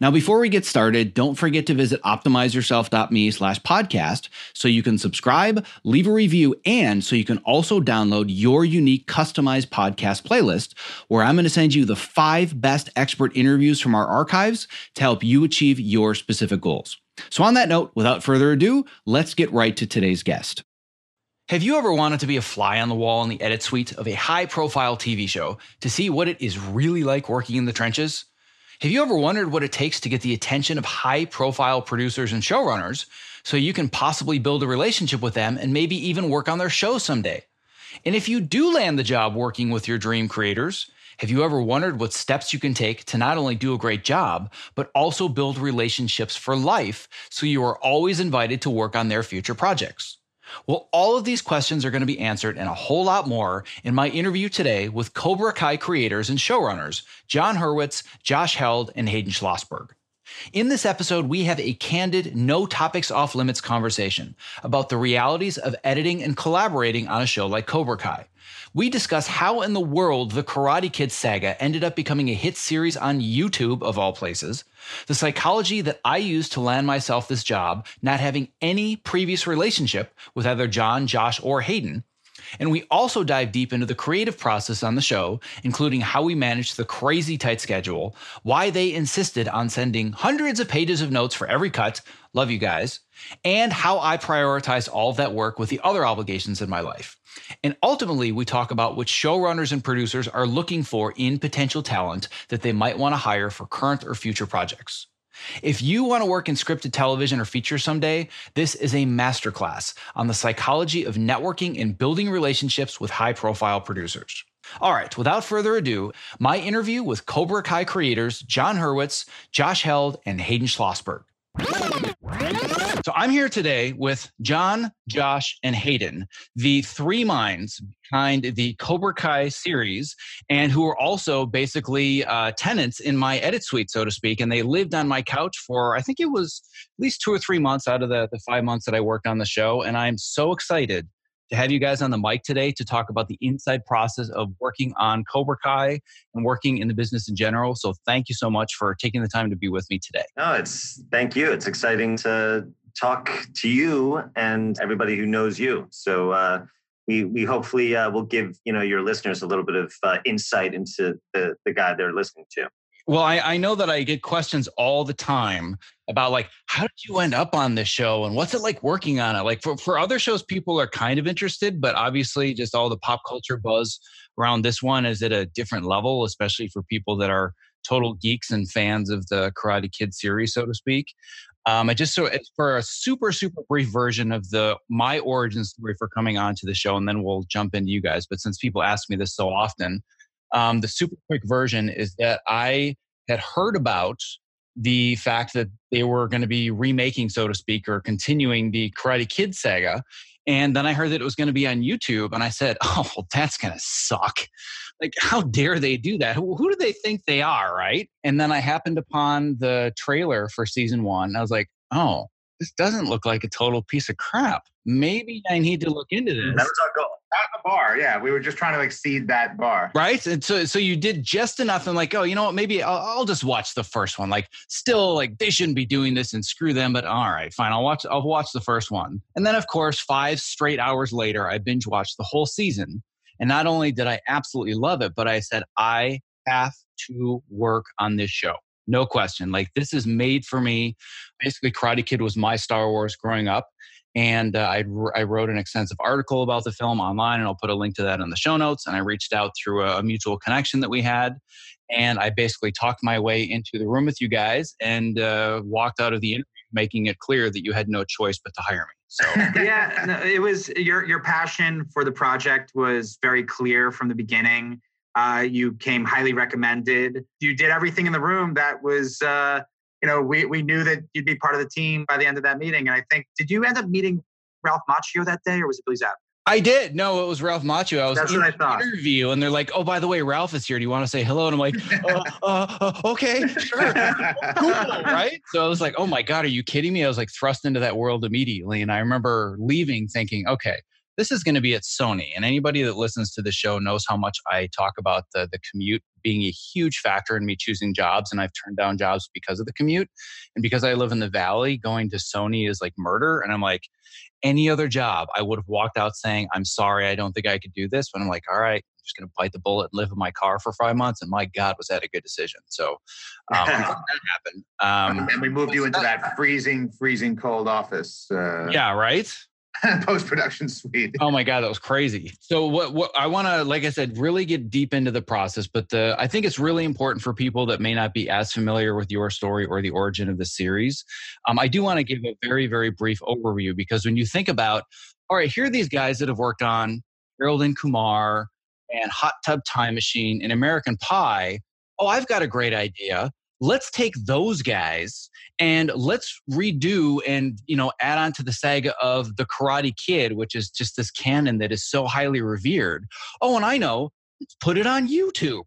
Now, before we get started, don't forget to visit optimizeyourself.me slash podcast so you can subscribe, leave a review, and so you can also download your unique customized podcast playlist where I'm going to send you the five best expert interviews from our archives to help you achieve your specific goals. So, on that note, without further ado, let's get right to today's guest. Have you ever wanted to be a fly on the wall in the edit suite of a high profile TV show to see what it is really like working in the trenches? Have you ever wondered what it takes to get the attention of high profile producers and showrunners so you can possibly build a relationship with them and maybe even work on their show someday? And if you do land the job working with your dream creators, have you ever wondered what steps you can take to not only do a great job, but also build relationships for life so you are always invited to work on their future projects? Well, all of these questions are going to be answered and a whole lot more in my interview today with Cobra Kai creators and showrunners, Jon Hurwitz, Josh Heald, and Hayden Schlossberg. In this episode, we have a candid, no topics off limits conversation about the realities of editing and collaborating on a show like Cobra Kai. We discuss how in the world the Karate Kid saga ended up becoming a hit series on YouTube, of all places, the psychology that I used to land myself this job, not having any previous relationship with either Jon, Josh, or Hayden, and we also dive deep into the creative process on the show, including how we managed the crazy tight schedule, why they insisted on sending hundreds of pages of notes for every cut, love you guys, and how I prioritize all of that work with the other obligations in my life. And ultimately, we talk about what showrunners and producers are looking for in potential talent that they might want to hire for current or future projects. If you want to work in scripted television or feature someday, this is a masterclass on the psychology of networking and building relationships with high profile producers. All right, without further ado, my interview with Cobra Kai creators Jon Hurwitz, Josh Heald, and Hayden Schlossberg. So I'm here today with Jon, Josh, and Hayden, the three minds behind the Cobra Kai series, and who are also basically uh, tenants in my edit suite, so to speak. And they lived on my couch for I think it was at least two or three months out of the, the five months that I worked on the show. And I'm so excited to have you guys on the mic today to talk about the inside process of working on Cobra Kai and working in the business in general. So thank you so much for taking the time to be with me today. No, it's thank you. It's exciting to talk to you and everybody who knows you. So uh, we we hopefully uh, will give you know your listeners a little bit of uh, insight into the the guy they're listening to. Well, I, I know that I get questions all the time about like, how did you end up on this show and what's it like working on it? Like for, for other shows, people are kind of interested, but obviously just all the pop culture buzz around this one is at a different level, especially for people that are total geeks and fans of the Karate Kid series, so to speak. Um, I just so it's for a super super brief version of the my origin story for coming on to the show, and then we'll jump into you guys. But since people ask me this so often, um, the super quick version is that I had heard about the fact that they were going to be remaking, so to speak, or continuing the Karate Kid saga. And then I heard that it was going to be on YouTube, and I said, "Oh, well, that's going to suck." Like, how dare they do that? Who, who do they think they are, right? And then I happened upon the trailer for season one. I was like, oh, this doesn't look like a total piece of crap. Maybe I need to look into this. That was our goal. At the bar, yeah, we were just trying to exceed that bar, right? And so, so you did just enough, and like, oh, you know what? Maybe I'll, I'll, just watch the first one. Like, still, like they shouldn't be doing this, and screw them. But all right, fine, I'll watch. I'll watch the first one, and then, of course, five straight hours later, I binge watched the whole season. And not only did I absolutely love it, but I said I have to work on this show no question. Like this is made for me. Basically, Karate Kid was my Star Wars growing up. And uh, I, I wrote an extensive article about the film online, and I'll put a link to that in the show notes. And I reached out through a, a mutual connection that we had. And I basically talked my way into the room with you guys and uh, walked out of the interview making it clear that you had no choice but to hire me. So yeah, no, it was your your passion for the project was very clear from the beginning. Uh, you came highly recommended. You did everything in the room that was, uh, you know, we, we knew that you'd be part of the team by the end of that meeting. And I think, did you end up meeting Ralph Macchio that day or was it Billy Zap? I did. No, it was Ralph Macchio. I was That's in what I interview, and they're like, "Oh, by the way, Ralph is here. Do you want to say hello?" And I'm like, uh, uh, uh, "Okay, sure, cool, right?" So I was like, "Oh my god, are you kidding me?" I was like thrust into that world immediately, and I remember leaving thinking, "Okay, this is going to be at Sony. And anybody that listens to the show knows how much I talk about the, the commute being a huge factor in me choosing jobs. And I've turned down jobs because of the commute. And because I live in the valley, going to Sony is like murder. And I'm like, any other job, I would have walked out saying, I'm sorry, I don't think I could do this. But I'm like, all right, I'm just going to bite the bullet and live in my car for five months. And my God, was that a good decision? So um, that happened. Um, and we moved you into that freezing, freezing cold office. Uh, yeah, right. post production suite. Oh my god, that was crazy. So what what I want to like I said really get deep into the process, but the I think it's really important for people that may not be as familiar with your story or the origin of the series. Um, I do want to give a very very brief overview because when you think about all right, here are these guys that have worked on Harold and Kumar and Hot Tub Time Machine and American Pie. Oh, I've got a great idea let's take those guys and let's redo and you know add on to the saga of the karate kid which is just this canon that is so highly revered. Oh and i know let's put it on youtube.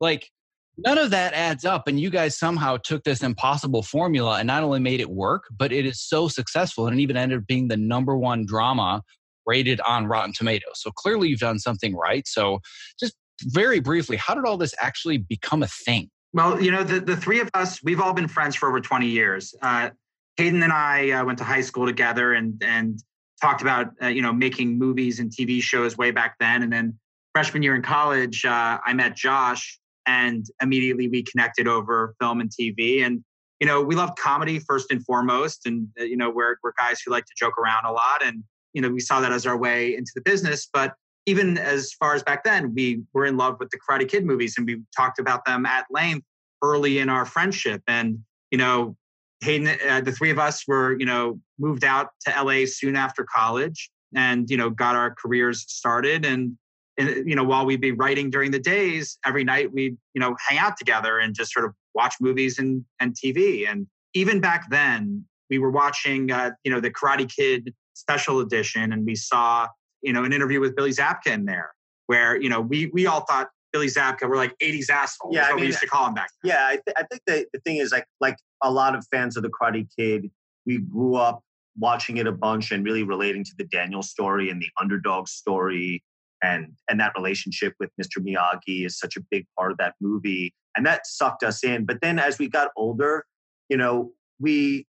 Like none of that adds up and you guys somehow took this impossible formula and not only made it work but it is so successful and it even ended up being the number one drama rated on rotten tomatoes. So clearly you've done something right. So just very briefly how did all this actually become a thing well, you know, the, the three of us, we've all been friends for over 20 years. Uh, Hayden and I uh, went to high school together and, and talked about, uh, you know, making movies and TV shows way back then. And then freshman year in college, uh, I met Josh and immediately we connected over film and TV. And, you know, we love comedy first and foremost. And, uh, you know, we're, we're guys who like to joke around a lot. And, you know, we saw that as our way into the business. But even as far as back then, we were in love with the Karate Kid movies and we talked about them at length early in our friendship. And, you know, Hayden, uh, the three of us were, you know, moved out to LA soon after college and, you know, got our careers started. And, and, you know, while we'd be writing during the days, every night we'd, you know, hang out together and just sort of watch movies and, and TV. And even back then, we were watching, uh, you know, the Karate Kid special edition and we saw you know, an interview with Billy Zabka in there, where you know we we all thought Billy Zabka were like '80s assholes. Yeah, I mean, we used to call him back. Then. Yeah, I, th- I think the the thing is like like a lot of fans of the Karate Kid, we grew up watching it a bunch and really relating to the Daniel story and the underdog story and and that relationship with Mr. Miyagi is such a big part of that movie and that sucked us in but then as we got older you know we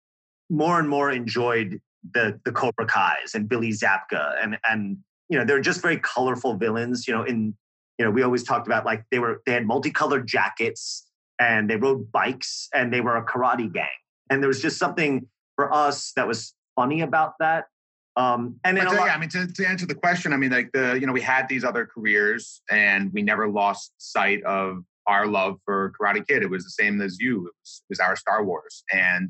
more and more enjoyed the the Cobra Kai's and Billy Zabka and and you know they're just very colorful villains. You know, in you know we always talked about like they were they had multicolored jackets and they rode bikes and they were a karate gang. And there was just something for us that was funny about that. Um, and then lot- yeah, I mean, to, to answer the question, I mean, like the you know we had these other careers and we never lost sight of our love for Karate Kid. It was the same as you. It was, it was our Star Wars, and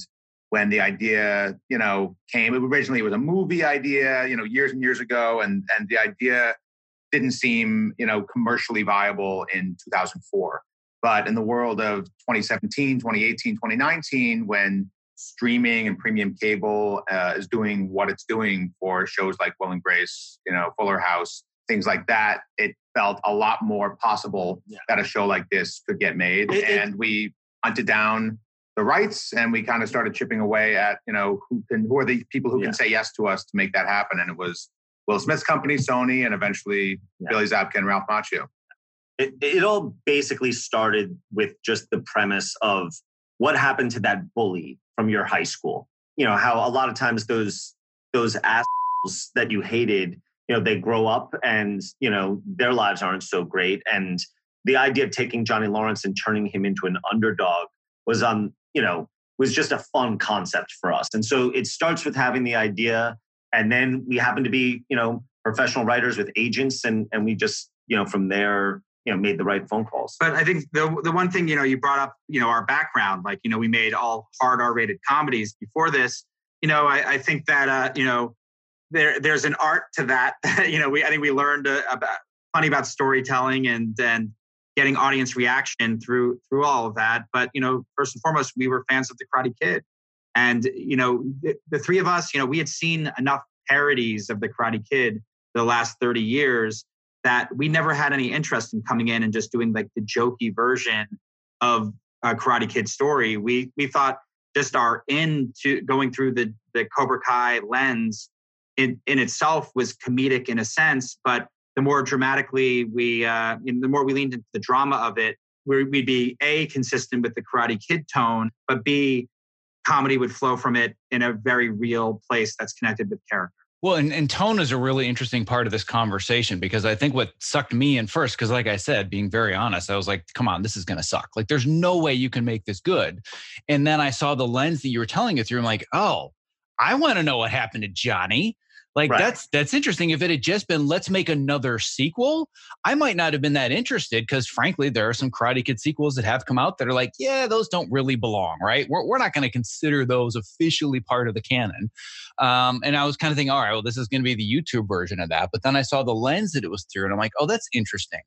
when the idea, you know, came. Originally, it was a movie idea, you know, years and years ago, and and the idea didn't seem, you know, commercially viable in 2004. But in the world of 2017, 2018, 2019, when streaming and premium cable uh, is doing what it's doing for shows like Will and Grace, you know, Fuller House, things like that, it felt a lot more possible yeah. that a show like this could get made. It, and it, we hunted down the rights and we kind of started chipping away at, you know, who can who are the people who yeah. can say yes to us to make that happen. And it was Will Smith's company, Sony, and eventually yeah. Billy Zabka and Ralph Macchio. It, it all basically started with just the premise of what happened to that bully from your high school. You know, how a lot of times those those assholes that you hated, you know, they grow up and, you know, their lives aren't so great. And the idea of taking Johnny Lawrence and turning him into an underdog was um, you know, was just a fun concept for us. And so it starts with having the idea and then we happen to be, you know, professional writers with agents and and we just, you know, from there you know made the right phone calls. But i think the the one thing you know you brought up you know our background like you know we made all hard r rated comedies before this. You know i, I think that uh you know there there's an art to that. You know we i think we learned uh, about plenty about storytelling and and getting audience reaction through through all of that but you know first and foremost we were fans of the karate kid and you know the, the three of us you know we had seen enough parodies of the karate kid the last 30 years that we never had any interest in coming in and just doing like the jokey version of a Karate Kid story. We we thought just our into going through the the Cobra Kai lens in in itself was comedic in a sense, but the more dramatically we, uh, the more we leaned into the drama of it, we'd be a consistent with the Karate Kid tone, but b comedy would flow from it in a very real place that's connected with character. Well, and, and tone is a really interesting part of this conversation because I think what sucked me in first, because like I said, being very honest, I was like, come on, this is going to suck. Like, there's no way you can make this good. And then I saw the lens that you were telling it through. I'm like, oh, I want to know what happened to Johnny. Like right. that's that's interesting. If it had just been let's make another sequel, I might not have been that interested because frankly, there are some Karate Kid sequels that have come out that are like, yeah, those don't really belong, right? We're we're not going to consider those officially part of the canon. Um, and I was kind of thinking, all right, well, this is going to be the YouTube version of that. But then I saw the lens that it was through, and I'm like, oh, that's interesting.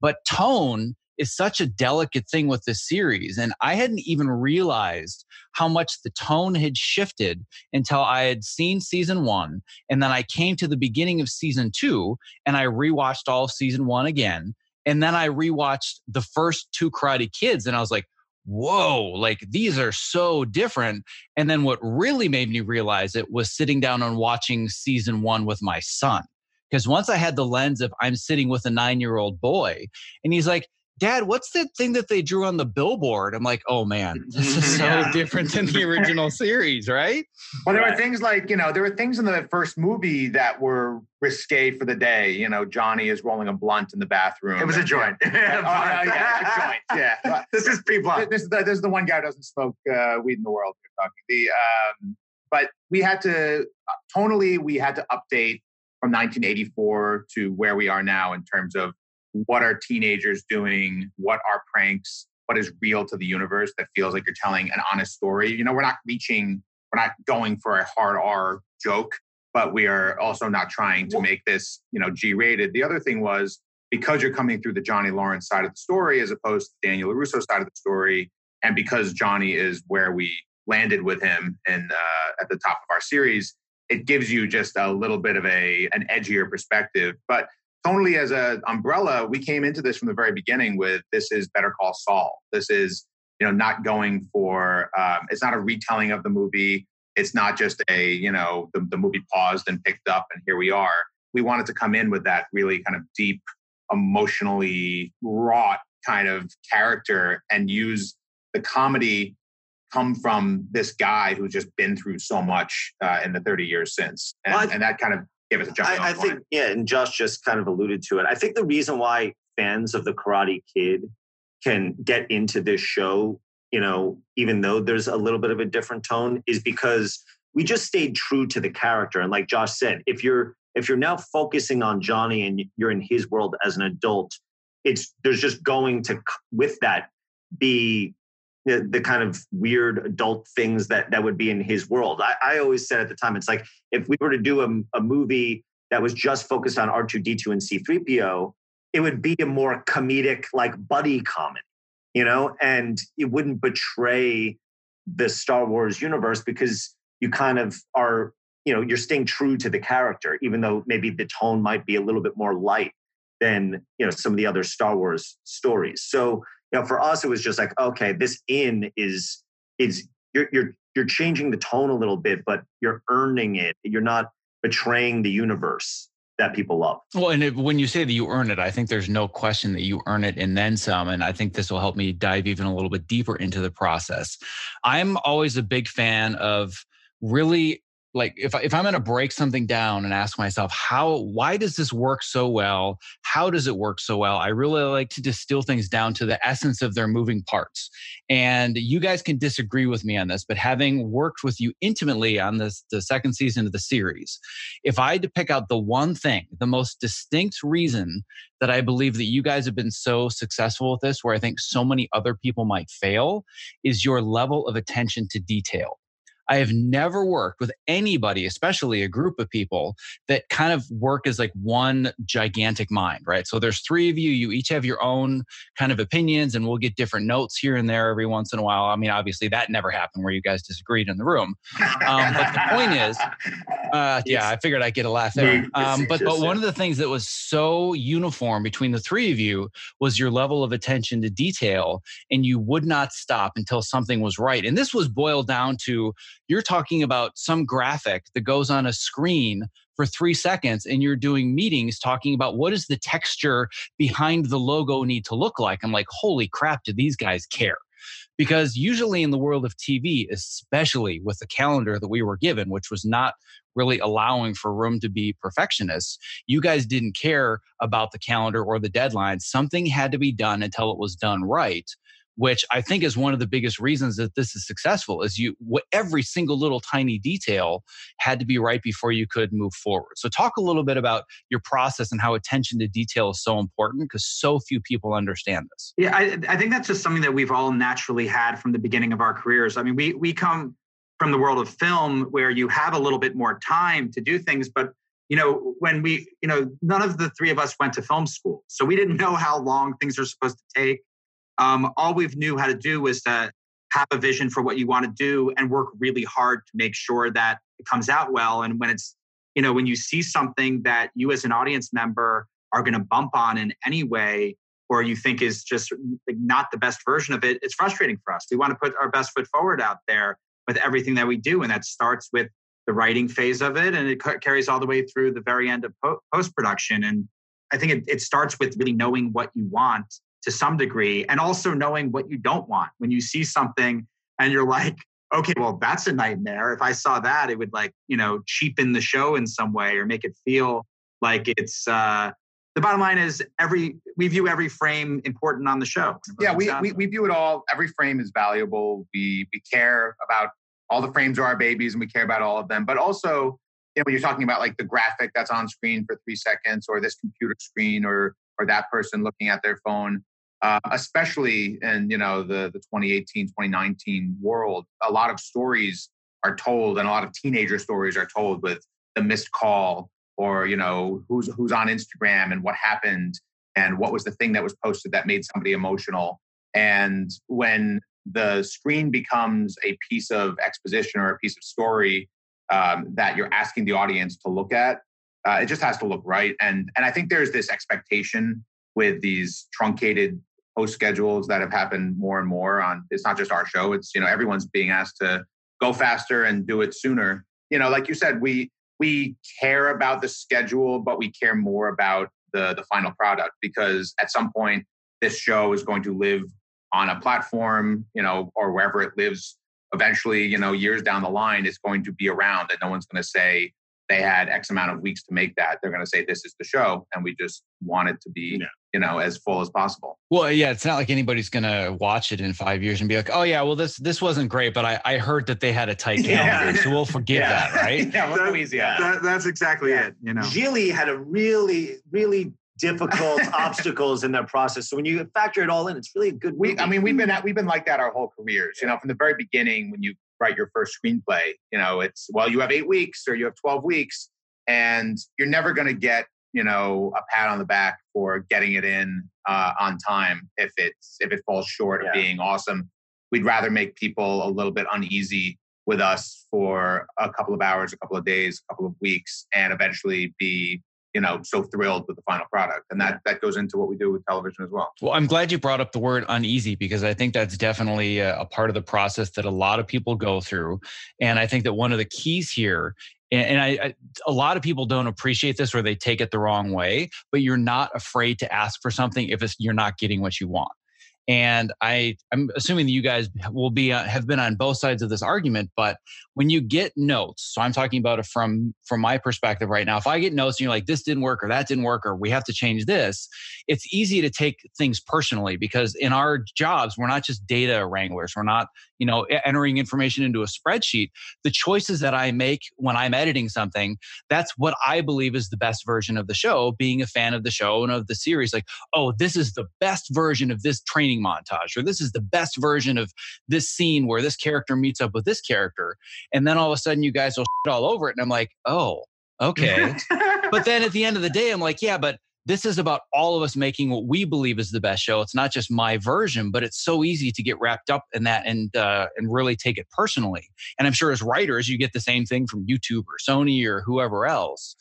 But tone is such a delicate thing with this series. And I hadn't even realized how much the tone had shifted until I had seen season one. And then I came to the beginning of season two and I rewatched all of season one again. And then I rewatched the first two Karate Kids and I was like, whoa, like these are so different. And then what really made me realize it was sitting down and watching season one with my son. Because once I had the lens of I'm sitting with a nine year old boy, and he's like, Dad, what's the thing that they drew on the billboard? I'm like, oh man, this is so yeah. different than the original series, right? Well, there were things like, you know, there were things in the first movie that were risque for the day. You know, Johnny is rolling a blunt in the bathroom. It was a joint. oh, yeah, it's a joint. Yeah. this is people. This is the, this is the one guy who doesn't smoke uh, weed in the world. We're talking. The, um, but we had to, uh, tonally, we had to update from 1984 to where we are now in terms of what are teenagers doing? What are pranks? What is real to the universe that feels like you're telling an honest story? You know, we're not reaching, we're not going for a hard R joke, but we are also not trying to make this, you know, G rated. The other thing was because you're coming through the Johnny Lawrence side of the story as opposed to Daniel LaRusso side of the story, and because Johnny is where we landed with him and uh, at the top of our series, it gives you just a little bit of a an edgier perspective. But tonally as an umbrella, we came into this from the very beginning with this is Better Call Saul. This is you know not going for um, it's not a retelling of the movie. It's not just a you know the, the movie paused and picked up and here we are. We wanted to come in with that really kind of deep, emotionally wrought kind of character and use the comedy come from this guy who's just been through so much uh, in the 30 years since and, well, and that kind of give us a jump. I, I think, yeah, and Josh just kind of alluded to it. I think the reason why fans of the Karate Kid can get into this show, you know, even though there's a little bit of a different tone, is because we just stayed true to the character. And like Josh said, if you're if you're now focusing on Johnny and you're in his world as an adult, it's there's just going to with that be the, the kind of weird adult things that that would be in his world. I, I always said at the time, it's like if we were to do a, a movie that was just focused on R2D2 and C3PO, it would be a more comedic, like buddy comedy, you know, and it wouldn't betray the Star Wars universe because you kind of are you know you're staying true to the character even though maybe the tone might be a little bit more light than you know some of the other star wars stories so you know for us it was just like okay this in is is you're you're you're changing the tone a little bit but you're earning it you're not betraying the universe that people love. Well, and it, when you say that you earn it, I think there's no question that you earn it and then some. And I think this will help me dive even a little bit deeper into the process. I'm always a big fan of really like if, if i'm going to break something down and ask myself how why does this work so well? How does it work so well? I really like to distill things down to the essence of their moving parts. And you guys can disagree with me on this but having worked with you intimately on this the second season of the series if i had to pick out the one thing the most distinct reason that i believe that you guys have been so successful with this where i think so many other people might fail is your level of attention to detail I have never worked with anybody, especially a group of people that kind of work as like one gigantic mind, right? So there's three of you, you each have your own kind of opinions, and we'll get different notes here and there every once in a while. I mean, obviously that never happened where you guys disagreed in the room. Um, but the point is, uh, yeah, I figured I'd get a laugh there. Um, but but one of the things that was so uniform between the three of you was your level of attention to detail, and you would not stop until something was right. And this was boiled down to you're talking about some graphic that goes on a screen for three seconds and you're doing meetings talking about what does the texture behind the logo need to look like. I'm like, holy crap, do these guys care? Because usually in the world of TV, especially with the calendar that we were given, which was not really allowing for room to be perfectionists, you guys didn't care about the calendar or the deadline. Something had to be done until it was done right which I think is one of the biggest reasons that this is successful is you every single little tiny detail had to be right before you could move forward. So talk a little bit about your process and how attention to detail is so important because so few people understand this. Yeah, I, I think that's just something that we've all naturally had from the beginning of our careers. I mean, we we come from the world of film where you have a little bit more time to do things, but you know, when we, you know, none of the three of us went to film school. So we didn't know how long things are supposed to take um, all we've knew how to do was to have a vision for what you want to do and work really hard to make sure that it comes out well. And when it's, you know, when you see something that you as an audience member are going to bump on in any way, or you think is just not the best version of it, it's frustrating for us. We want to put our best foot forward out there with everything that we do. And that starts with the writing phase of it and it carries all the way through the very end of post production. And I think it, it starts with really knowing what you want to some degree and also knowing what you don't want. When you see something and you're like okay well that's a nightmare. If i saw that it would like you know cheapen the show in some way or make it feel like it's uh the bottom line is every we view every frame important on the show. Yeah we, we, we view it all every frame is valuable. We we care about all the frames are our babies and we care about all of them. But also you know, when you're talking about like the graphic that's on screen for three seconds or this computer screen or or that person looking at their phone uh, especially in you know the the 2018 2019 world a lot of stories are told and a lot of teenager stories are told with the missed call or you know who's who's on instagram and what happened and what was the thing that was posted that made somebody emotional. And when the screen becomes a piece of exposition or a piece of story um, that you're asking the audience to look at uh, it just has to look right. And and i think there's this expectation with these truncated post schedules that have happened more and more on it's not just our show it's you know everyone's being asked to go faster and do it sooner. You know like you said we we care about the schedule but we care more about the the final product because at some point this show is going to live on a platform you know or wherever it lives. Eventually you know years down the line it's going to be around and no one's going to say they had X amount of weeks to make that. They're going to say this is the show, and we just want it to be, yeah. you know, as full as possible. Well, yeah, it's not like anybody's going to watch it in five years and be like, oh yeah, well this this wasn't great, but I, I heard that they had a tight calendar, yeah. so we'll forgive yeah. that, right? yeah, we'll that, easy. That, that's exactly it. You know, Gigli had a really really difficult obstacles in that process. So when you factor it all in, it's really a good. Movie. We, I mean, we've been we've been like that our whole careers. You know, from the very beginning, when you write your first screenplay, you know, it's well, you have eight weeks or you have twelve weeks, and you're never going to get you know a pat on the back for getting it in uh, on time if it's if it falls short yeah. of being awesome. We'd rather make people a little bit uneasy with us for a couple of hours, a couple of days, a couple of weeks, and eventually be you know so thrilled with the final product. And that that goes into what we do with television as well. Well i'm glad you brought up the word uneasy because i think that's definitely a, a part of the process that a lot of people go through. And i think that one of the keys here and, I, I, a lot of people don't appreciate this or they take it the wrong way but you're not afraid to ask for something if it's you're not getting what you want and I, I'm assuming that you guys will be uh, have been on both sides of this argument. But when you get notes, so I'm talking about it from from my perspective right now. If I get notes and you're like, this didn't work or that didn't work or we have to change this, it's easy to take things personally because in our jobs we're not just data wranglers. We're not you know entering information into a spreadsheet. The choices that I make when I'm editing something, that's what I believe is the best version of the show. Being a fan of the show and of the series, like, oh, this is the best version of this training training montage, or this is the best version of this scene where this character meets up with this character. And then all of a sudden you guys will all over it. And I'm like, oh, okay. but then at the end of the day, I'm like, yeah, but this is about all of us making what we believe is the best show. It's not just my version, but it's so easy to get wrapped up in that and uh, and really take it personally. And I'm sure as writers, you get the same thing from YouTube or Sony or whoever else.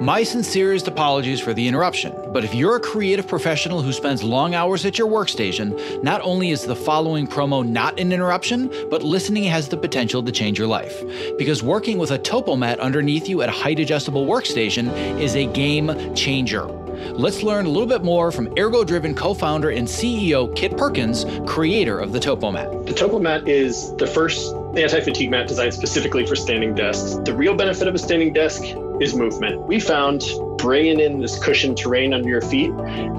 My sincerest apologies for the interruption, but if you're a creative professional who spends long hours at your workstation, not only is the following promo not an interruption, but listening has the potential to change your life. Because working with a Topomat underneath you at a height adjustable workstation is a game changer. Let's learn a little bit more from Ergodriven co founder and CEO Kit Perkins, creator of the Topomat. The Topomat is the first anti fatigue mat designed specifically for standing desks. The real benefit of a standing desk is movement. We found bringing in this cushioned terrain under your feet,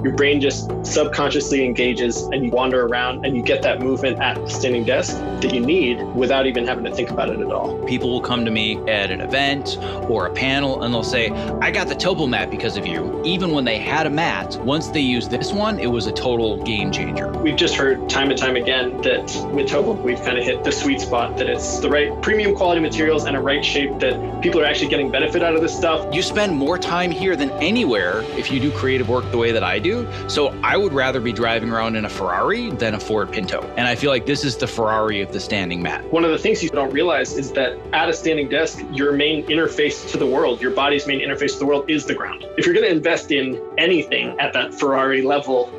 your brain just subconsciously engages and you wander around and you get that movement at the standing desk that you need without even having to think about it at all. People will come to me at an event or a panel and they'll say, I got the Topo mat because of you. Even when they had a mat, once they used this one, it was a total game changer. We've just heard time and time again that with Topo, we've kind of hit the sweet spot that it's the right premium quality materials and a right shape that people are actually getting benefit out of this stuff. You spend more time here than anywhere if you do creative work the way that I do. So I would rather be driving around in a Ferrari than a Ford Pinto. And I feel like this is the Ferrari of the standing mat. One of the things you don't realize is that at a standing desk, your main interface to the world, your body's main interface to the world is the ground. If you're going to invest in anything at that Ferrari level,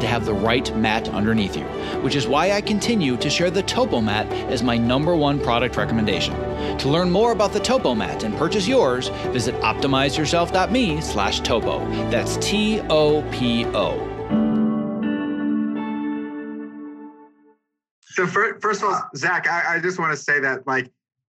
to have the right mat underneath you, which is why I continue to share the Topo Mat as my number one product recommendation. To learn more about the Topo Mat and purchase yours, visit optimizeyourself.me slash topo. That's T-O-P-O. So first of all, Zach, I, I just want to say that like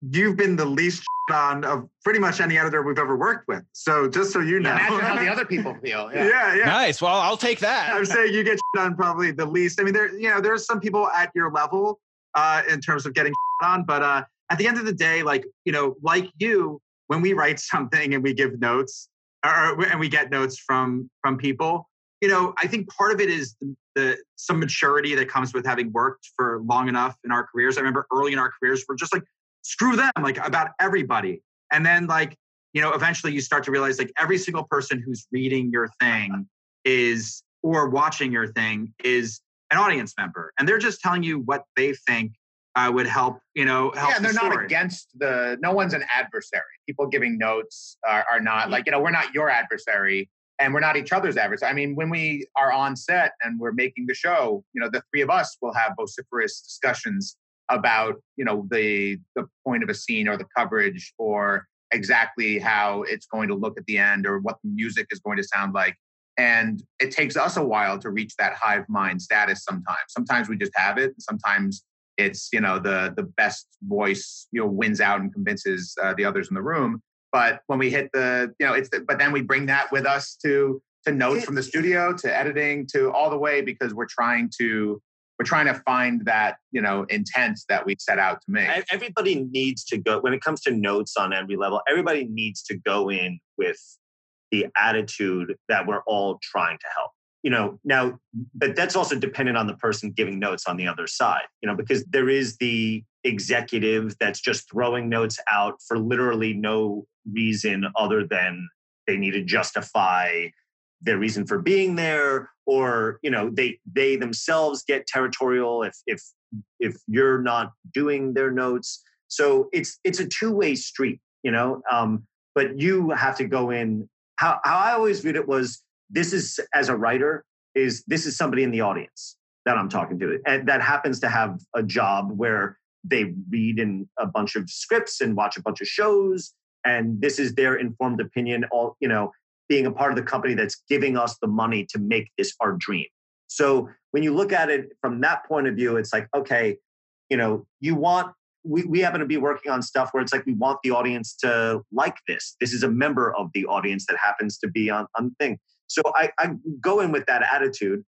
you've been the least on of pretty much any editor we've ever worked with. So just so you know, imagine how the other people feel. Yeah. yeah, yeah. Nice. Well, I'll take that. I'm saying you get on probably the least. I mean, there, you know, there's some people at your level uh, in terms of getting on, but uh, at the end of the day, like you know, like you, when we write something and we give notes, or, and we get notes from from people, you know, I think part of it is the, the some maturity that comes with having worked for long enough in our careers. I remember early in our careers, we're just like screw them, like about everybody. And then like, you know, eventually you start to realize like every single person who's reading your thing is or watching your thing is an audience member. And they're just telling you what they think uh, would help, you know, help. Yeah, they're the not against the. No one's an adversary. People giving notes are, are not like you know we're not your adversary, and we're not each other's adversary. I mean, when we are on set and we're making the show, you know, the three of us will have vociferous discussions about you know the the point of a scene or the coverage or exactly how it's going to look at the end or what the music is going to sound like. And it takes us a while to reach that hive mind status sometimes. Sometimes we just have it. Sometimes it's you know the the best voice you know wins out and convinces uh, the others in the room. But when we hit the you know it's the, but then we bring that with us to to notes from the studio to editing to all the way because we're trying to we're trying to find that you know intent that we set out to make. Everybody needs to go when it comes to notes on every level. Everybody needs to go in with the attitude that we're all trying to help. You know, now, but that's also dependent on the person giving notes on the other side. You know, because there is the executive that's just throwing notes out for literally no reason other than they need to justify their reason for being there or you know they they themselves get territorial if if if you're not doing their notes. So it's it's a two-way street you know um, but you have to go in. How, how i always viewed it was this is as a writer is this is somebody in the audience that i'm talking to. And that happens to have a job where they read in a bunch of scripts and watch a bunch of shows and this is their informed opinion all you know being a part of the company that's giving us the money to make this our dream. So when you look at it from that point of view, it's like, okay, you know, you want, we, we happen to be working on stuff where it's like we want the audience to like this. This is a member of the audience that happens to be on, on the thing. So I, I go in with that attitude.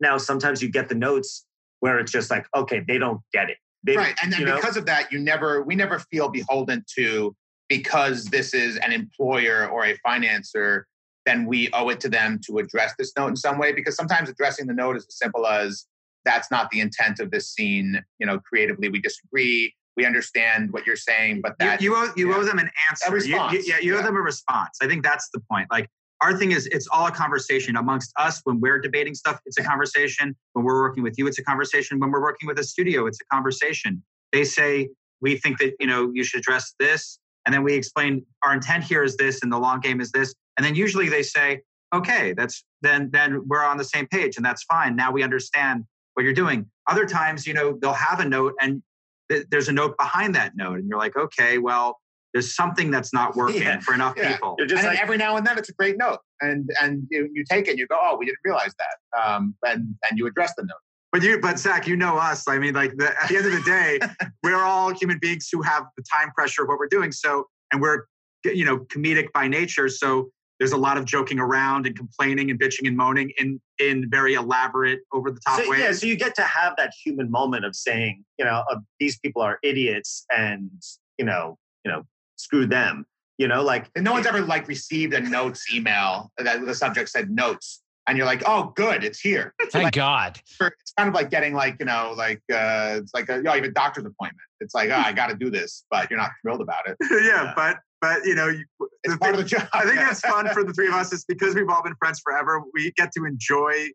Now, sometimes you get the notes where it's just like, okay, they don't get it. They, right. And then because of that, you never, we never feel beholden to because this is an employer or a financer then we owe it to them to address this note in some way because sometimes addressing the note is as simple as that's not the intent of this scene you know creatively we disagree we understand what you're saying but that you, you owe you yeah, owe them an answer. Response. You, you, yeah you yeah. owe them a response. I think that's the point. Like our thing is it's all a conversation amongst us when we're debating stuff. It's a conversation when we're working with you. It's a conversation when we're working with a studio. It's a conversation. They say we think that you know you should address this and then we explain our intent here is this and the long game is this and then usually they say okay that's then then we're on the same page and that's fine now we understand what you're doing other times you know they'll have a note and th- there's a note behind that note and you're like okay well there's something that's not working yeah, for enough yeah. people. and like, every now and then it's a great note, and and you, you take it, and you go, oh, we didn't realize that, um, and and you address the note. But you, but Zach, you know us. I mean, like the, at the end of the day, we're all human beings who have the time pressure of what we're doing. So, and we're, you know, comedic by nature. So there's a lot of joking around and complaining and bitching and moaning in in very elaborate, over the top so, ways. Yeah, so you get to have that human moment of saying, you know, uh, these people are idiots, and you know, you know, screw them. You know, like and no one's ever like received a notes email that the subject said notes and you're like, oh, good, it's here. Thank like, God. It's kind of like getting like you know like uh, it's like a, you know, you have a doctor's appointment. It's like, oh, I got to do this, but you're not thrilled about it. yeah, yeah, but but you know, you, it's part thing, of the job. I think that's fun for the three of us. Is because we've all been friends forever. We get to enjoy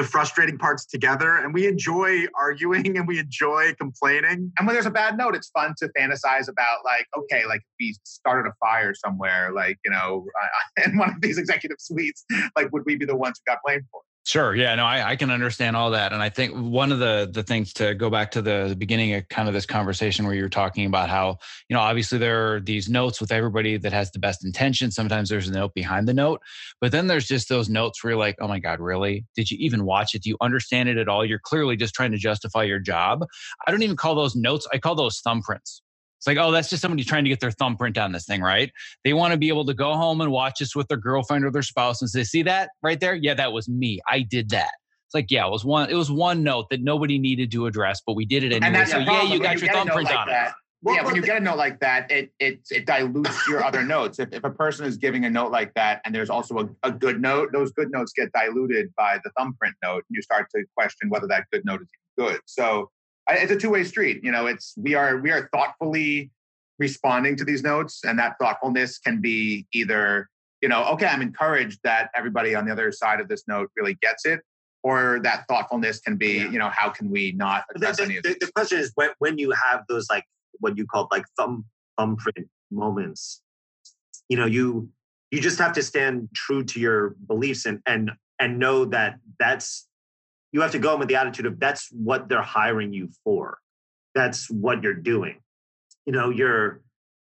the frustrating parts together and we enjoy arguing and we enjoy complaining. And when there's a bad note, it's fun to fantasize about like, okay, like if we started a fire somewhere, like, you know, in one of these executive suites, like would we be the ones who got blamed for it? Sure. Yeah. No, I, I can understand all that. And I think one of the the things to go back to the, the beginning of kind of this conversation where you're talking about how, you know, obviously there are these notes with everybody that has the best intention. Sometimes there's a note behind the note, but then there's just those notes where you're like, oh my God, really? Did you even watch it? Do you understand it at all? You're clearly just trying to justify your job. I don't even call those notes, I call those thumbprints. It's like, oh, that's just somebody trying to get their thumbprint on this thing, right? They want to be able to go home and watch this with their girlfriend or their spouse and say, see that right there? Yeah, that was me. I did that. It's like, yeah, it was one, it was one note that nobody needed to address, but we did it anyway. So yeah, you got you your thumbprint like on that, it. Well, yeah, when you get a note like that, it it it dilutes your other notes. If, if a person is giving a note like that, and there's also a, a good note, those good notes get diluted by the thumbprint note, and you start to question whether that good note is good. So it's a two way street. You know, it's we are we are thoughtfully responding to these notes and that thoughtfulness can be either you know okay i'm encouraged that everybody on the other side of this note really gets it or that thoughtfulness can be yeah. you know how can we not address the, any of the, the question is when, when you have those like what you call like thumb thumbprint moments you know you you just have to stand true to your beliefs and and and know that that's you have to go in with the attitude of that's what they're hiring you for. That's what you're doing. You know you're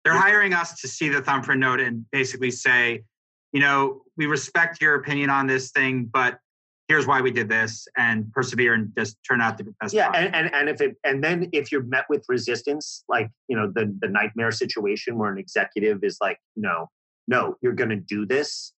they're hiring us to see the thumbprint note and basically say you know we respect your opinion on this thing but here's why we did this and persevere and just turn out the best yeah and, and and if it and then if you're met with resistance like you know the the nightmare situation where an executive is like no no you're going to do this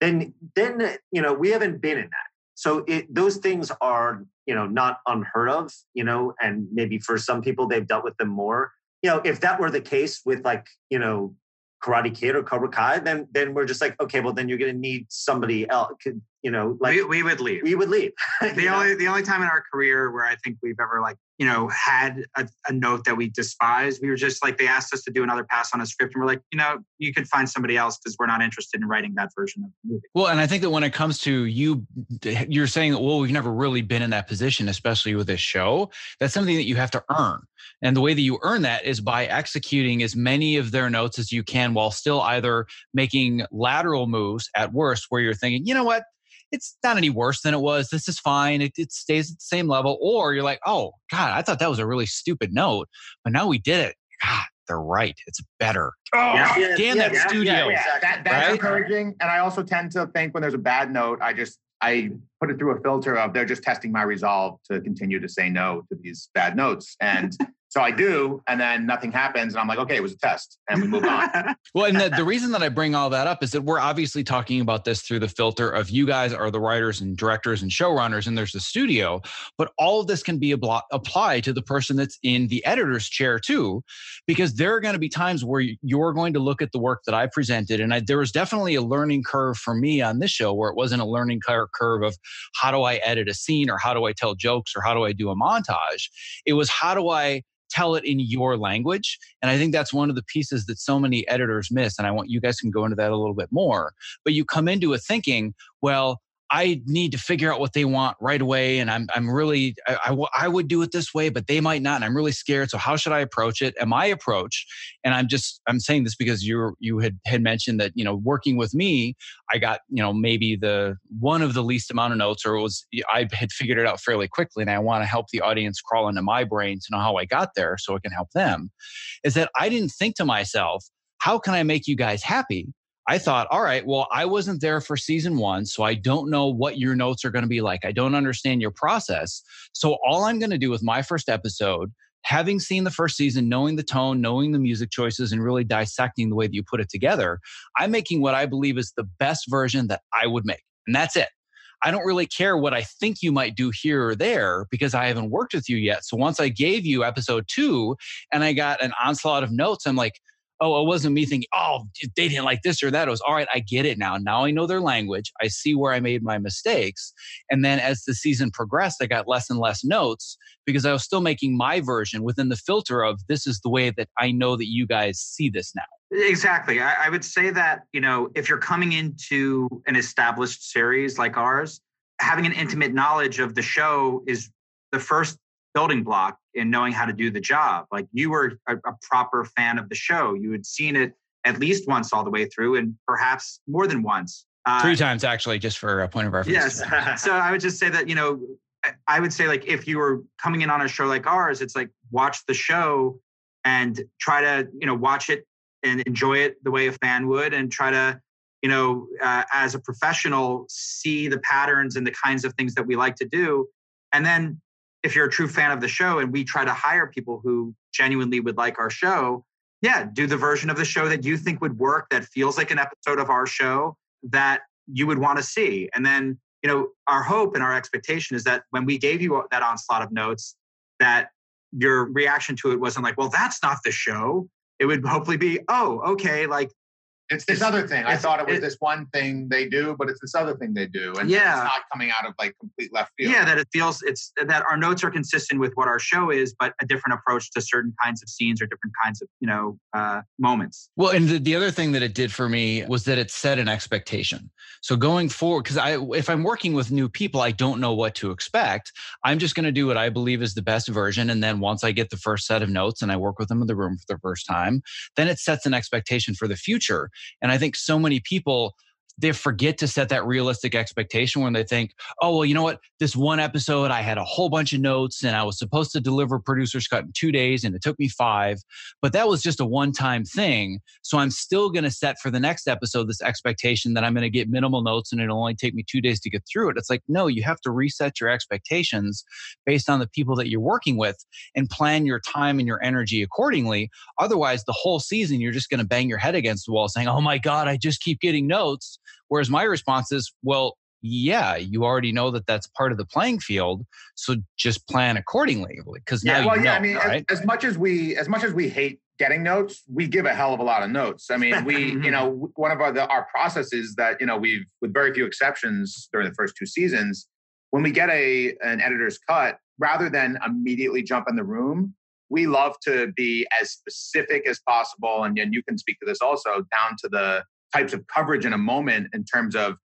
then then you know we haven't been in that so it, those things are you know not unheard of you know and maybe for some people they've dealt with them more you know if that were the case with like you know Karate Kid or Cobra Kai, then then we're just like, okay, well then you're going to need somebody else. You know, like we, we would leave. We would leave. the only the only time in our career where I think we've ever like you know had a, a, note that we despise, we were just like they asked us to do another pass on a script, and we're like, you know, you could find somebody else because we're not interested in writing that version of the movie. Well, and I think that when it comes to you, you're saying that well, we've never really been in that position, especially with this show. That's something that you have to earn. And the way that you earn that is by executing as many of their notes as you can while still either making lateral moves at worst, where you're thinking, you know what, it's not any worse than it was. This is fine. It, it, stays at the same level. Or you're like, oh, God, I thought that was a really stupid note, but now we did it. God, they're right. It's better. Oh, yeah, damn yeah, that yeah, studio. That, that's right? encouraging. And I also tend to think when there's a bad note, I just I put it through a filter of they're just testing my resolve to continue to say no to these bad notes. And So I do, and then nothing happens, and I'm like, okay, it was a test, and we move on. well, and the, the, reason that I bring all that up is that we're obviously talking about this through the filter of you guys are the writers and directors and showrunners, and there's the studio, but all of this can be ablo- applied to the person that's in the editor's chair too, because there are going to be times where you're going to look at the work that I presented, and I, there was definitely a learning curve for me on this show where it wasn't a learning curve of how do I edit a scene or how do I tell jokes or how do I do a montage. It was how do I tell it in your language. And I think that's one of the pieces that so many editors miss. And I want you guys can go into that a little bit more. But you come into it thinking, well, I need to figure out what they want right away. And I'm, I'm really, I, I, I, would do it this way, but they might not. And I'm really scared. So how should I approach it? And my approach, and I'm just, I'm saying this because you you had, had mentioned that, you know, working with me, I got, you know, maybe the one of the least amount of notes or was, I had figured it out fairly quickly. And I want to help the audience crawl into my brain to know how I got there so it can help them is that I didn't think to myself, how can I make you guys happy? I thought, all right, well, I wasn't there for season one, so I don't know what your notes are going to be like. I don't understand your process. So, all I'm going to do with my first episode, having seen the first season, knowing the tone, knowing the music choices, and really dissecting the way that you put it together, I'm making what I believe is the best version that I would make. And that's it. I don't really care what I think you might do here or there because I haven't worked with you yet. So once I gave you episode two and I got an onslaught of notes, I'm like, oh, it wasn't me thinking, oh, they didn't like this or that. It was, all right, I get it now. Now I know their language. I see where I made my mistakes. And then as the season progressed, I got less and less notes because I was still making my version within the filter of this is the way that I know that you guys see this now. Exactly. I, I would say that, you know, if you're coming into an established series like ours, having an intimate knowledge of the show is the first building block in knowing how to do the job. Like you were a, a, proper fan of the show. You had seen it at least once all the way through and perhaps more than once. Uh, Three times actually, just for a point of reference. Yes. so I would just say that, you know, I would say like if you were coming in on a show like ours, it's like watch the show and try to, you know, watch it and enjoy it the way a fan would and try to, you know, uh, as a professional, see the patterns and the kinds of things that we like to do. And then if you're a true fan of the show and we try to hire people who genuinely would like our show, yeah, do the version of the show that you think would work, that feels like an episode of our show that you would want to see. And then, you know, our hope and our expectation is that when we gave you that onslaught of notes, that your reaction to it wasn't like, well, that's not the show. It would hopefully be, oh, okay, like it's this other thing. I thought it was it, this one thing they do, but it's this other thing they do, and yeah, it's not coming out of like complete left field. Yeah, that it feels it's that our notes are consistent with what our show is, but a different approach to certain kinds of scenes or different kinds of you know uh, moments. Well, and the, the other thing that it did for me was that it set an expectation. So going forward, because I if I'm working with new people, I don't know what to expect. I'm just going to do what I believe is the best version, and then once I get the first set of notes and I work with them in the room for the first time, then it sets an expectation for the future. And I think so many people they forget to set that realistic expectation when they think, oh, well, you know what? This one episode, I had a whole bunch of notes and I was supposed to deliver producer's cut in two days and it took me five, but that was just a one time thing. So I'm still going to set for the next episode this expectation that I'm going to get minimal notes and it'll only take me two days to get through it. It's like, no, you have to reset your expectations based on the people that you're working with and plan your time and your energy accordingly. Otherwise, the whole season, you're just going to bang your head against the wall saying, oh my God, I just keep getting notes Whereas my response is, well, yeah, you already know that that's part of the playing field. So just plan accordingly because now well, you yeah, know, I mean, right? as, as much as we as much as we hate getting notes, we give a hell of a lot of notes. I mean, we, you know, one of our the, our processes that you know we've, with very few exceptions during the first two seasons, when we get a an editor's cut, rather than immediately jump in the room, we love to be as specific as possible, and, and you can speak to this also down to the types of coverage in a moment in terms of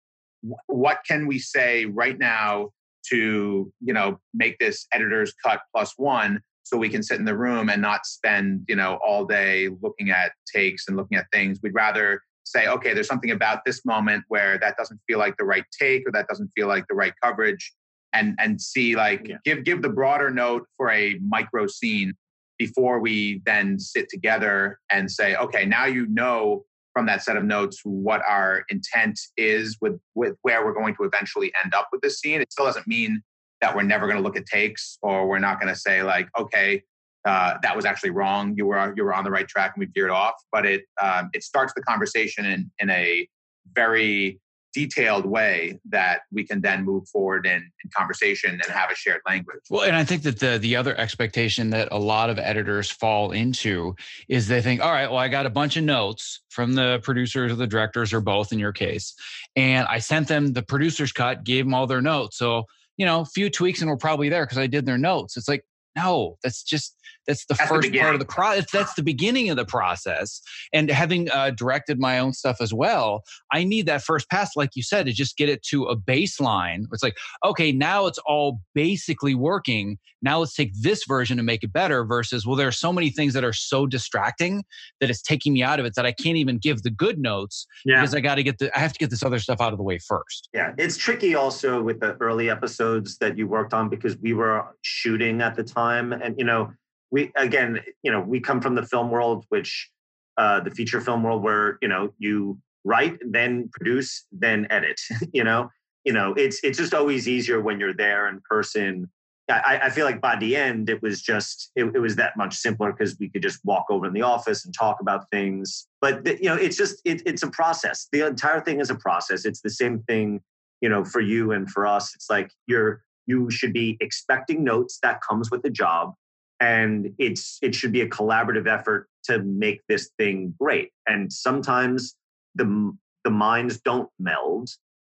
what can we say right now to you know make this editor's cut plus one so we can sit in the room and not spend you know all day looking at takes and looking at things we'd rather say okay there's something about this moment where that doesn't feel like the right take or that doesn't feel like the right coverage and and see like yeah. give give the broader note for a micro scene before we then sit together and say okay now you know from that set of notes what our intent is with with where we're going to eventually end up with this scene. It still doesn't mean that we're never going to look at takes or we're not going to say like, okay, uh, that was actually wrong. You were you were on the right track and we veered off. But it um, it starts the conversation in in a very detailed way that we can then move forward in, in, conversation and have a shared language. Well, and I think that the the other expectation that a lot of editors fall into is they think, all right, well, I got a bunch of notes from the producers or the directors or both in your case, and I sent them the producer's cut, gave them all their notes. So you know, a few tweaks and we're probably there because I did their notes. It's like no, that's just that's the that's first the part of the process. That's the beginning of the process. And having uh, directed my own stuff as well, I need that first pass, like you said, to just get it to a baseline. It's like, okay, now it's all basically working. Now let's take this version and make it better. Versus, well, there are so many things that are so distracting that it's taking me out of it that I can't even give the good notes yeah. because I got to get the I have to get this other stuff out of the way first. Yeah, it's tricky also with the early episodes that you worked on because we were shooting at the time, and you know we again, you know, we come from the film world, which uh, the feature film world, where you know you write, then produce, then edit. you know, you know, it's it's just always easier when you're there in person. I, I feel like by the end, it was just it, it was that much simpler because we could just walk over in the office and talk about things. But the, you know, it's just it, it's a process. The entire thing is a process. It's the same thing, you know, for you and for us. It's like you're you should be expecting notes that comes with the job and it's it should be a collaborative effort to make this thing great. And sometimes the the minds don't meld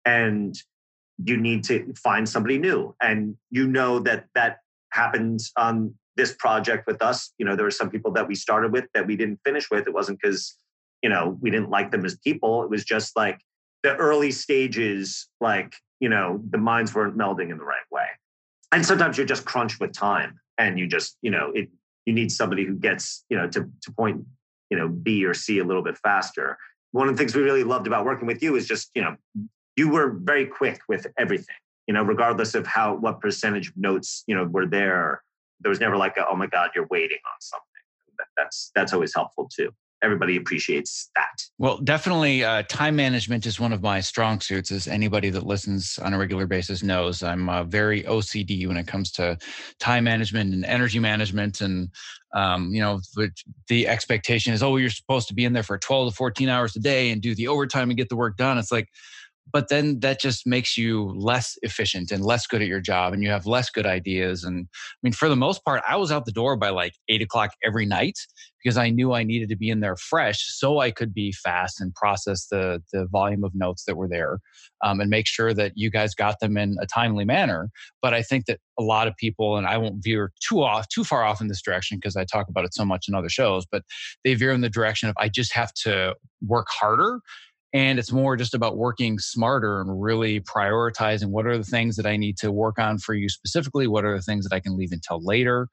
and you need to find somebody new. And you know that that happens on this project with us. You know there were some people that we started with that we didn't finish with. It wasn't because you know we didn't like them as people. It was just like the early stages like you know the minds weren't melding in the right way. And sometimes you're just crunched with time and you just you know it you need somebody who gets you know to to point you know b or c a little bit faster. One of the things we really loved about working with you is just you know you were very quick with everything you know regardless of how what percentage of notes you know were there. There was never like a, oh my god you're waiting on something. That's that's always helpful too everybody appreciates that. Well, definitely, uh, time management is one of my strong suits. As anybody that listens on a regular basis knows, I'm uh, very OCD when it comes to time management and energy management. And um, you know, the expectation is, oh, you're supposed to be in there for 12 to 14 hours a day and do the overtime and get the work done. It's like but then that just makes you less efficient and less good at your job and you have less good ideas. And i mean for the most part i was out the door by like eight o'clock every night because i knew i needed to be in there fresh so i could be fast and process the the volume of notes that were there um, and make sure that you guys got them in a timely manner. But i think that a lot of people and i won't veer too off too far off in this direction because i talk about it so much in other shows but they veer in the direction of i just have to work harder and it's more just about working smarter and really prioritizing what are the things that I need to work on for you specifically, what are the things that I can leave until later.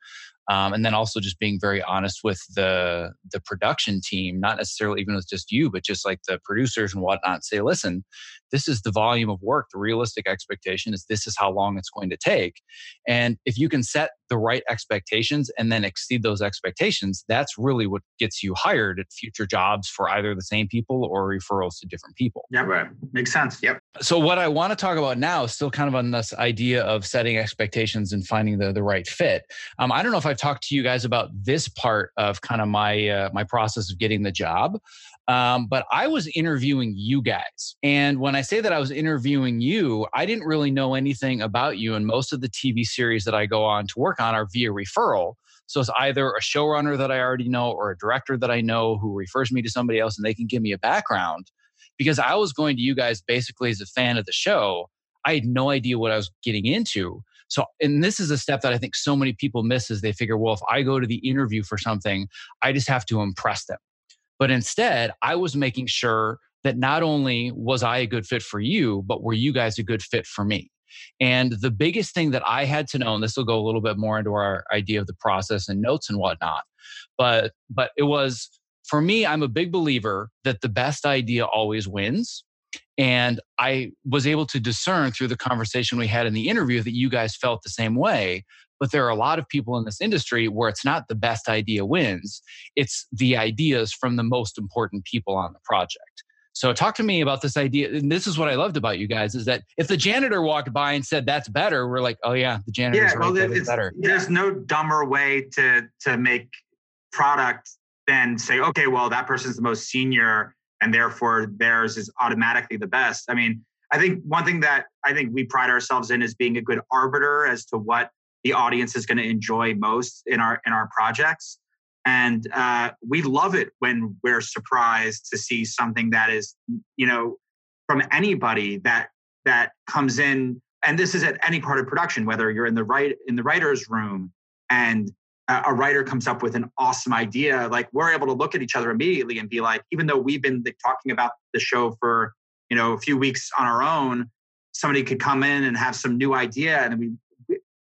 Um, and then also just being very honest with the the production team, not necessarily even with just you, but just like the producers and whatnot. Say, listen, this is the volume of work. The realistic expectation is this is how long it's going to take. And if you can set the right expectations and then exceed those expectations, that's really what gets you hired at future jobs for either the same people or referrals to different people. Yeah, right. Makes sense. Yep. So what I want to talk about now is still kind of on this idea of setting expectations and finding the the right fit. Um, I don't know if I've talked to you guys about this part of kind of my uh, my process of getting the job. Um, but I was interviewing you guys. And when I say that I was interviewing you, I didn't really know anything about you. And most of the TV series that I go on to work on are via referral. So it's either a showrunner that I already know or a director that I know who refers me to somebody else and they can give me a background. Because I was going to you guys basically as a fan of the show. I had no idea what I was getting into. So, and this is a step that I think so many people miss is they figure, well, if I go to the interview for something, I just have to impress them. But instead, I was making sure that not only was I a good fit for you, but were you guys a good fit for me? And the biggest thing that I had to know, and this will go a little bit more into our idea of the process and notes and whatnot, but but it was for me, I'm a big believer that the best idea always wins. And I was able to discern through the conversation we had in the interview that you guys felt the same way. But there are a lot of people in this industry where it's not the best idea wins, it's the ideas from the most important people on the project. So talk to me about this idea. And this is what I loved about you guys is that if the janitor walked by and said that's better, we're like, oh yeah, the janitor yeah, well, right, better. There's no dumber way to to make product than say, okay, well, that person's the most senior and therefore theirs is automatically the best. I mean, I think one thing that I think we pride ourselves in is being a good arbiter as to what the audience is going to enjoy most in our in our projects. And uh, we love it when we're surprised to see something that is you know from anybody that that comes in. And this is at any part of production whether you're in the right in the writer's room and a writer comes up with an awesome idea like we're able to look at each other immediately and be like even though we've been like, talking about the show for you know a few weeks on our own somebody could come in and have some new idea and we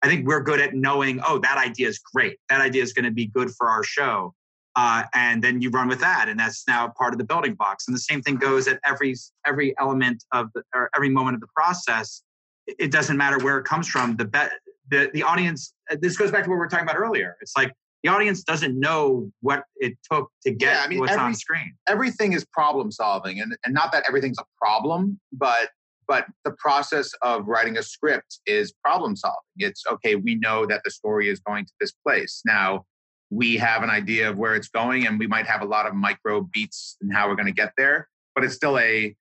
I think we're good at knowing, oh, that idea is great. That idea is going to be good for our show. Uh, and then you run with that, and that's now part of the building blocks. And the same thing goes at every every element of the or every moment of the process. It doesn't matter where it comes from. The be- the the audience. Uh, this goes back to what we were talking about earlier. It's like the audience doesn't know what it took to get yeah, I mean, what's every, on screen. Everything is problem solving, and and not that everything's a problem, but but the process of writing a script is problem solving. It's okay, we know that the story is going to this place. Now, we have an idea of where it's going, and we might have a lot of micro beats and how we're going to get there, but it's still a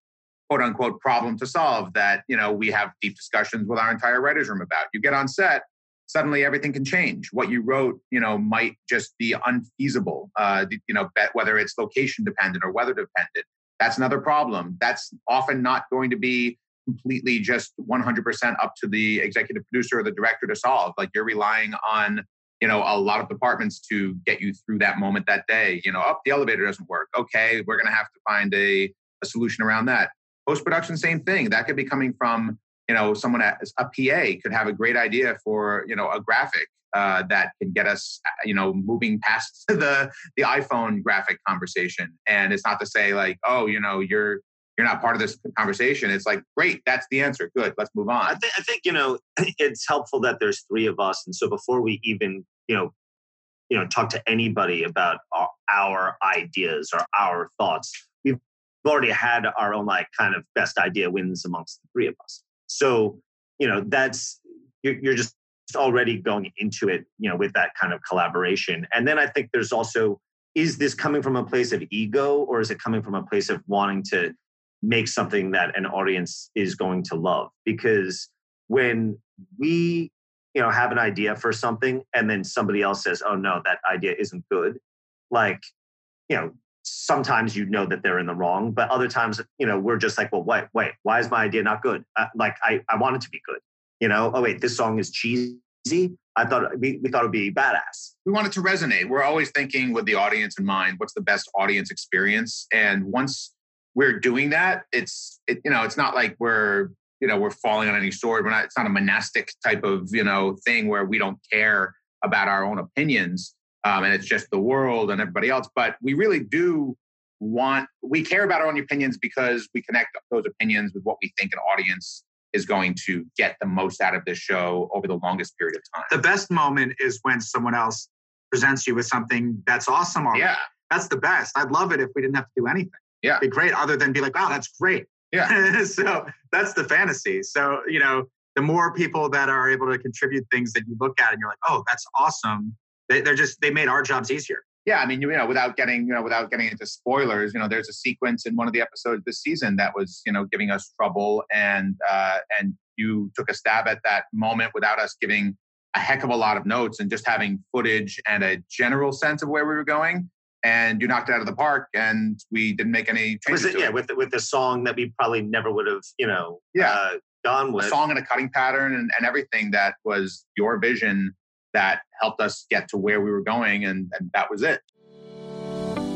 quote unquote problem to solve that you know we have deep discussions with our entire writers room about you get on set suddenly everything can change what you wrote you know might just be unfeasible uh, you know whether it's location dependent or weather dependent that's another problem that's often not going to be completely just 100% up to the executive producer or the director to solve. Like you're relying on, you know, a lot of departments to get you through that moment that day. You know, up oh, the elevator doesn't work. Okay, we're going to have to find a, a solution around that. Post production, same thing. That could be coming from, you know, someone as a PA could have a great idea for, you know, a graphic uh, that can get us, you know, moving past the the iPhone graphic conversation. And it's not to say like, oh, you know, you're you're not part of this conversation. It's like, great, that's the answer. Good, let's move on. I, th- I think you know it's helpful that there's three of us, and so before we even you know you know talk to anybody about our, our ideas or our thoughts, we've already had our own like kind of best idea wins amongst the three of us. So you know that's you're, you're just already going into it, you know, with that kind of collaboration. And then I think there's also is this coming from a place of ego or is it coming from a place of wanting to make something that an audience is going to love. Because when we you know have an idea for something and then somebody else says oh no that idea isn't good like you know sometimes you know that they're in the wrong but other times you know we're just like well wait wait why is my idea not good? Uh, like i i want it to be good you know? Oh wait this song is cheesy. I thought we, we thought it'd be badass. We want it to resonate. We're always thinking with the audience in mind what's the best audience experience? And once we're doing that, it's it, you know, it's not like we're you know we're falling on any sword. We're not. It's not a monastic type of you know thing where we don't care about our own opinions, um, and it's just the world and everybody else. But we really do want we care about our own opinions because we connect those opinions with what we think an audience is going to get the most out of this show over the longest period of time. The best moment is when someone else presents you with something that's awesome already. Yeah. That's the best. I'd love it if we didn't have to do anything yeah. be great other than be like, wow, that's great. Yeah. so that's the fantasy. So, you know, the more people that are able to contribute things that you look at and you're like, oh, that's awesome. They, they're just, they made our jobs easier. yeah, I mean, you know, without getting, you know, without getting into spoilers, you know, there's a sequence in one of the episodes this season that was, you know, giving us trouble, and uh, and you took a stab at that moment without us giving a heck of a lot of notes and just having footage and a general sense of where we were going. And you knocked it out of the park, and we didn't make any changes. Was it yeah with the, with the song that we probably never would have you know Yeah. uh, gone a with. song and a cutting pattern and, and everything that was your vision that helped us get to where we were going, and, and that was it.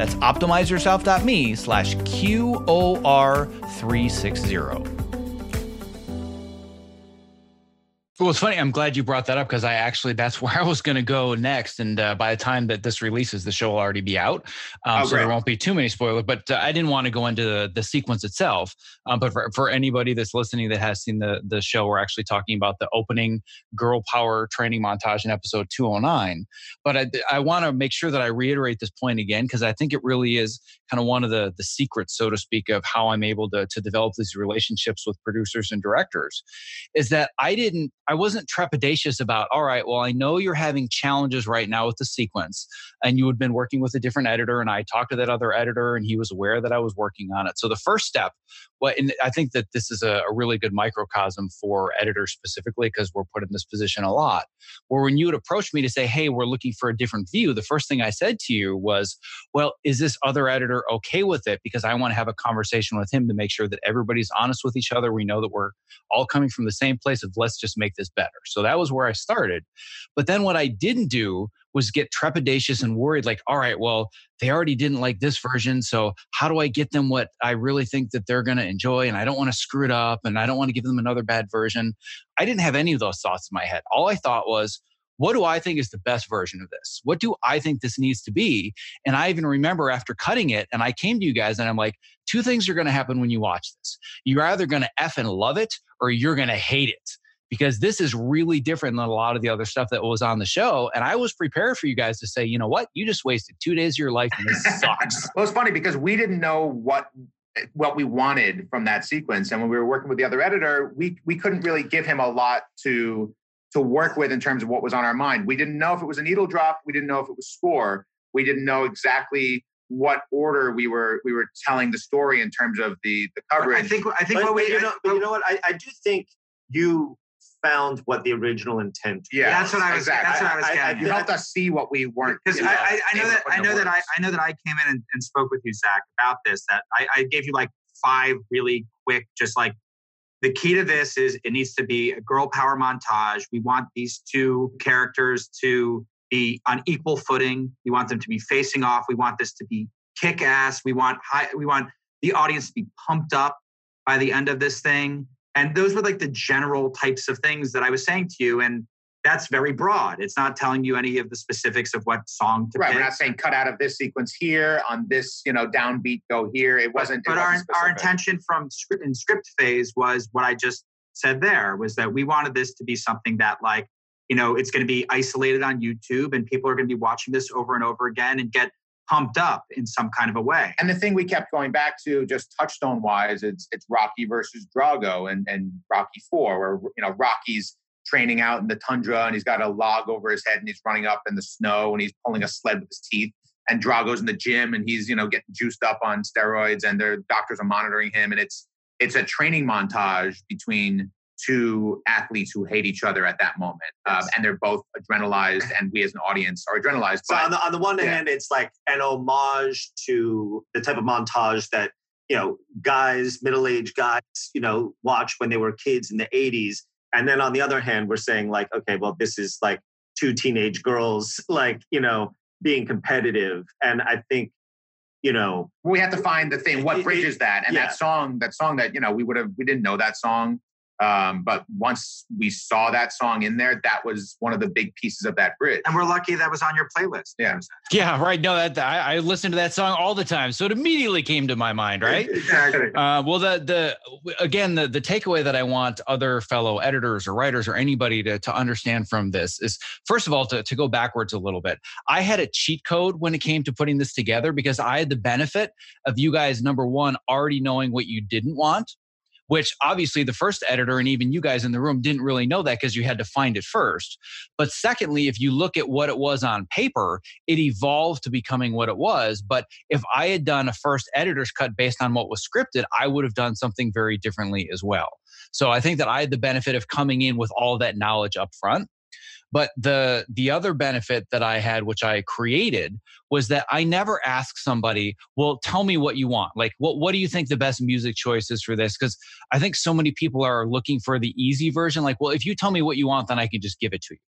That's optimizeyourself.me slash QOR360. Well, it's funny. I'm glad you brought that up because I actually that's where I was going to go next. And uh, by the time that this releases, the show will already be out, um, Oh, so there won't be too many spoilers. But uh, I didn't want to go into the, the sequence itself. Um, but for, for anybody that's listening that has seen the the show, we're actually talking about the opening girl power training montage in episode 209. But I, I want to make sure that I reiterate this point again because I think it really is kind of one of the the secrets, so to speak, of how I'm able to to develop these relationships with producers and directors is that I didn't, I wasn't trepidatious about, all right, well, I know you're having challenges right now with the sequence, and you had been working with a different editor, and I talked to that other editor, and he was aware that I was working on it. So the first step, well, and I think that this is a, a really good microcosm for editors specifically because we're put in this position a lot. Where when you would approach me to say, hey, we're looking for a different view, the first thing I said to you was, well, is this other editor okay with it? Because I want to have a conversation with him to make sure that everybody's honest with each other. We know that we're all coming from the same place of let's just make this better. So that was where I started. But then what I didn't do was get trepidatious and worried like, all right, well, they already didn't like this version. So how do I get them what I really think that they're going to enjoy? And I don't want to screw it up and I don't want to give them another bad version. I didn't have any of those thoughts in my head. All I thought was, what do I think is the best version of this? What do I think this needs to be? And I even remember after cutting it, and I came to you guys and I'm like, two things are going to happen when you watch this. You're either going to F and love it or you're going to hate it because this is really different than a lot of the other stuff that was on the show. And I was prepared for you guys to say, you know what? You just wasted two days of your life and this sucks. Well, it's funny because we didn't know what what we wanted from that sequence, and when we were working with the other editor, we we couldn't really give him a lot to to work with in terms of what was on our mind. We didn't know if it was a needle drop. We didn't know if it was score. We didn't know exactly what order we were we were telling the story in terms of the the coverage. I think I think But, what we you know, but you know what? I, I do think you found what the original intent. yeah, that's what I was- exactly. that's what I was I- I- getting you at. helped us see what we weren't because you know, I, I, I know that I know that I. I know that I came in and, and spoke with you, Zack, about this. That I, I gave you like five really quick, just like the key to this is it needs to be a girl power montage. We want these two characters to be on equal footing. We want them to be facing off. We want this to be kick ass. We want high. We want the audience to be pumped up by the end of this thing. And those were like the general types of things that I was saying to you. And that's very broad. It's not telling you any of the specifics of what song to Right, pick. we're not saying cut out of this sequence here on this, you know, downbeat go here. It wasn't. but it our, wasn't our specific. intention from script in script phase was what I just said there was that we wanted this to be something that like, you know, it's going to be isolated on YouTube and people are going to be watching this over and over again and get pumped up in some kind of a way. And the thing we kept going back to, just touchstone wise, it's it's Rocky versus Drago and and Rocky Four, where you know Rocky's training out in the tundra and he's got a log over his head and he's running up in the snow and he's pulling a sled with his teeth. And Drago's in the gym and he's you know getting juiced up on steroids and their doctors are monitoring him and it's it's a training montage between two athletes who hate each other at that moment, um, and they're both adrenalized, and we as an audience are adrenalized. So on the on the one yeah. hand, it's like an homage to the type of montage that you know guys, middle aged guys, you know, watch when they were kids in the '80s, and then on the other hand, we're saying like, okay, well, this is like two teenage girls, like you know, being competitive, and I think you know we have to find the thing what bridges that and yeah. that song that song that you know we would have we didn't know that song um, but once we saw that song in there, that was one of the big pieces of that bridge. And we're lucky that was on your playlist. Yeah. Yeah. Right. No, that I, I listen to that song all the time, so it immediately came to my mind. Right. exactly. Uh, well, the the again the the takeaway that I want other fellow editors or writers or anybody to to understand from this is first of all to to go backwards a little bit. I had a cheat code when it came to putting this together because I had the benefit of you guys number one already knowing what you didn't want which obviously the first editor and even you guys in the room didn't really know that because you had to find it first. But secondly, if you look at what it was on paper, it evolved to becoming what it was. But if I had done a first editor's cut based on what was scripted, I would have done something very differently as well. So I think that I had the benefit of coming in with all that knowledge up front. But the the other benefit that I had, which I created, was that I never asked somebody, "Well, tell me what you want. Like, what what do you think the best music choice is for this?" Because I think so many people are looking for the easy version. Like, well, if you tell me what you want, then I can just give it to you.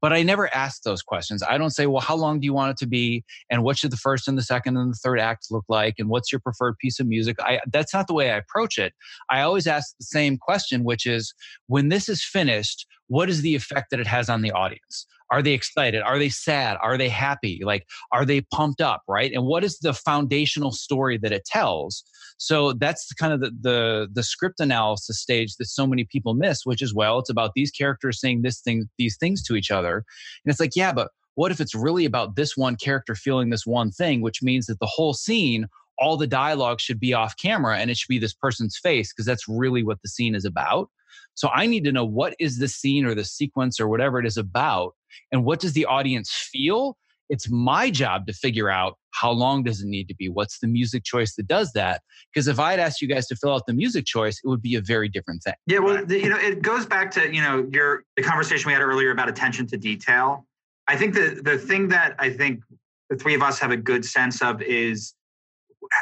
But I never ask those questions. I don't say, well, how long do you want it to be? And what should the first and the second and the third act look like? And what's your preferred piece of music? I, that's not the way I approach it. I always ask the same question, which is when this is finished, what is the effect that it has on the audience? Are they excited? Are they sad? Are they happy? Like, are they pumped up? Right. And what is the foundational story that it tells? So that's kind of the, the, the script analysis stage that so many people miss, which is well, it's about these characters saying this thing, these things to each other. And it's like, yeah, but what if it's really about this one character feeling this one thing, which means that the whole scene, all the dialogue should be off camera and it should be this person's face because that's really what the scene is about. So I need to know what is the scene or the sequence or whatever it is about and what does the audience feel? It's my job to figure out how long does it need to be? What's the music choice that does that? Because if I had asked you guys to fill out the music choice, it would be a very different thing. Yeah, well, the, you know, it goes back to you know your the conversation we had earlier about attention to detail. I think the the thing that I think the three of us have a good sense of is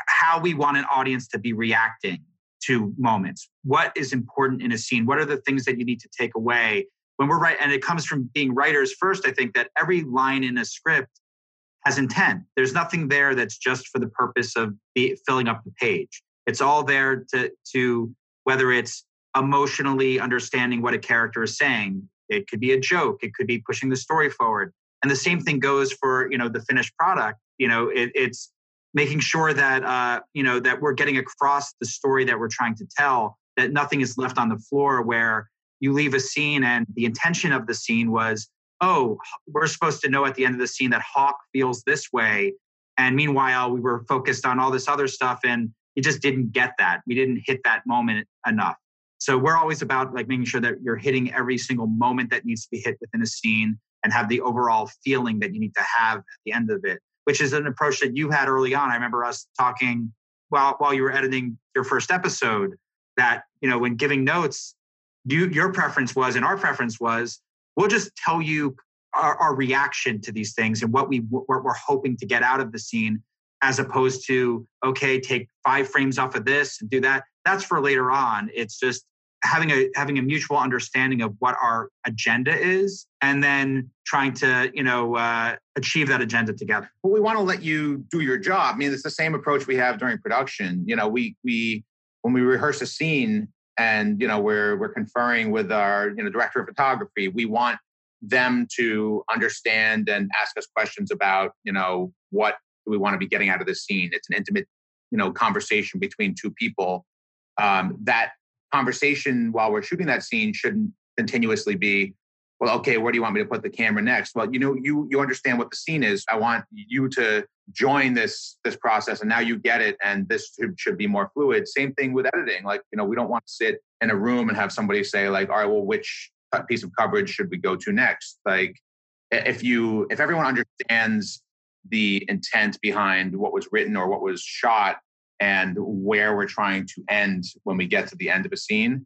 how we want an audience to be reacting to moments. What is important in a scene? What are the things that you need to take away when we're right? And it comes from being writers first. I think that every line in a script has intent. There's nothing there that's just for the purpose of be, filling up the page. It's all there to to whether it's emotionally understanding what a character is saying. It could be a joke. It could be pushing the story forward. And the same thing goes for you know the finished product. You know, it, it's making sure that uh, you know that we're getting across the story that we're trying to tell that nothing is left on the floor where you leave a scene and the intention of the scene was oh we're supposed to know at the end of the scene that hawk feels this way. And meanwhile we were focused on all this other stuff and you just didn't get that. We didn't hit that moment enough. So we're always about like making sure that you're hitting every single moment that needs to be hit within a scene and have the overall feeling that you need to have at the end of it which is an approach that you had early on. I remember us talking while while you were editing your first episode that you know when giving notes, you your preference was and our preference was we'll just tell you our, our reaction to these things and what we what we're hoping to get out of the scene, as opposed to okay, take five frames off of this and do that. That's for later on. It's just having a having a mutual understanding of what our agenda is and then trying to you know uh, achieve that agenda together well we want to let you do your job i mean it's the same approach we have during production you know we we when we rehearse a scene and you know we're we're conferring with our you know director of photography. We want them to understand and ask us questions about you know what do we want to be getting out of this scene? It's an intimate you know conversation between two people. Um, that conversation while we're shooting that scene shouldn't continuously be well, okay, where do you want me to put the camera next? Well, you know, you you understand what the scene is. I want you to join this this process, and now you get it, and this should, should be more fluid. Same thing with editing. Like, you know, we don't want to sit in a room and have somebody say, like, all right, well, which piece of coverage should we go to next? Like, if you if everyone understands the intent behind what was written or what was shot and where we're trying to end when we get to the end of a scene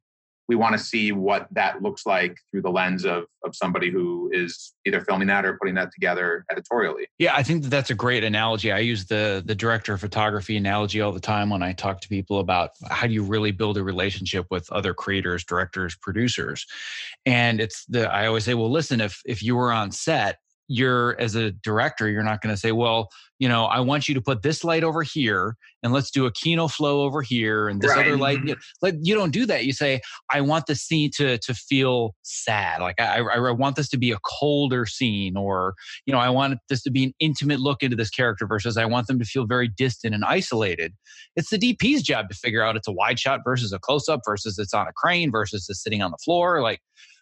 we want to see what that looks like through the lens of of somebody who is either filming that or putting that together editorially. Yeah, I think that that's a great analogy. I use the the director of photography analogy all the time when I talk to people about how do you really build a relationship with other creators, directors, producers. And it's the I always say, well, listen, if if you were on set you're as a director you're not going to say well you know i want you to put this light over here and let's do a Kino Flo over here and this right. other light mm-hmm. like you don't do that. You say i want the scene to to feel sad. Like I, I want this to be a colder scene or you know i want this to be an intimate look into this character versus i want them to feel very distant and isolated. It's the dp's job to figure out it's a wide shot versus a close up versus it's on a crane versus it's sitting on the floor like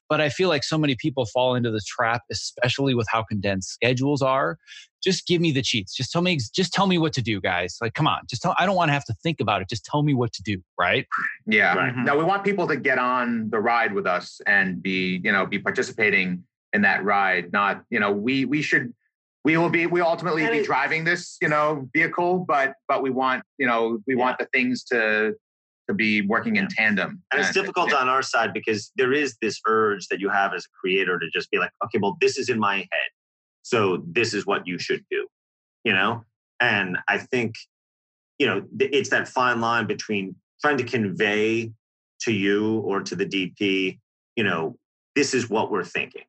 but I feel like so many people fall into the trap, especially with how condensed schedules are. Just give me the cheats. Just tell me, just tell me what to do, guys. Like, come on, just tell, I don't want to have to think about it. Just tell me what to do. Right. Yeah. Right. Mm-hmm. Now we want people to get on the ride with us and be, you know, be participating in that ride. Not, you know, we, we should, we will be we ultimately be driving this you know vehicle but but we want you know we yeah. want the things to to be working in tandem. And it's difficult on our side because there is this urge that you have as a creator to just be like, okay, well, this is in my head. So this is what you should do, you know? And I think, you know, it's that fine line between trying to convey to you or to the DP, you know, this is what we're thinking,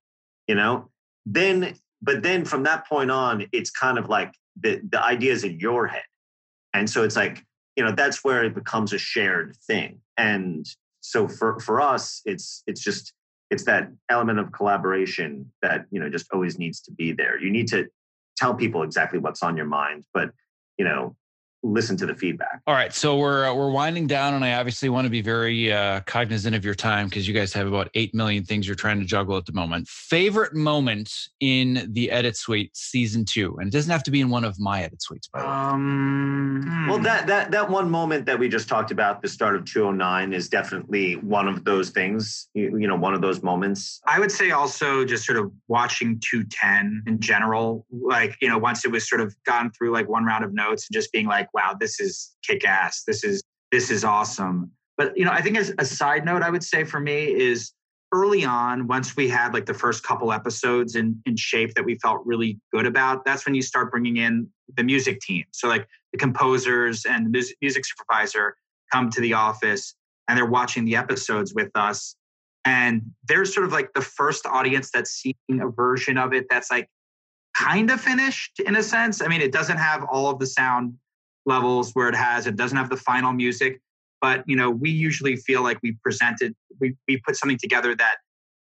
you know? Then, but then from that point on, it's kind of like the, the ideas in your head. And so it's like, you know that's where it becomes a shared thing. And so for for us it's it's just it's that element of collaboration that you know just always needs to be there. You need to tell people exactly what's on your mind but you know listen to the feedback. All right, so we're uh, we're winding down, and I obviously want to be very uh, cognizant of your time because you guys have about eight million things you're trying to juggle at the moment. Favorite moment in the edit suite season two, and it doesn't have to be in one of my edit suites, by the way. Um, well, that that that one moment that we just talked about, the start of 209, is definitely one of those things. You, you know, one of those moments. I would say also just sort of watching 210 in general, like you know, once it was sort of gone through like one round of notes and just being like like, wow, this is kick ass. This is this is awesome. But you know, I think as a side note, I would say for me is early on, once we had like the first couple episodes in, in shape that we felt really good about, that's when you start bringing in the music team. So like the composers and the music supervisor come to the office and they're watching the episodes with us. And they're sort of like the first audience that's seeing a version of it that's like kind of finished in a sense. I mean, it doesn't have all of the sound levels where it has. It doesn't have the final music but you know we usually feel like we presented we, we put something together that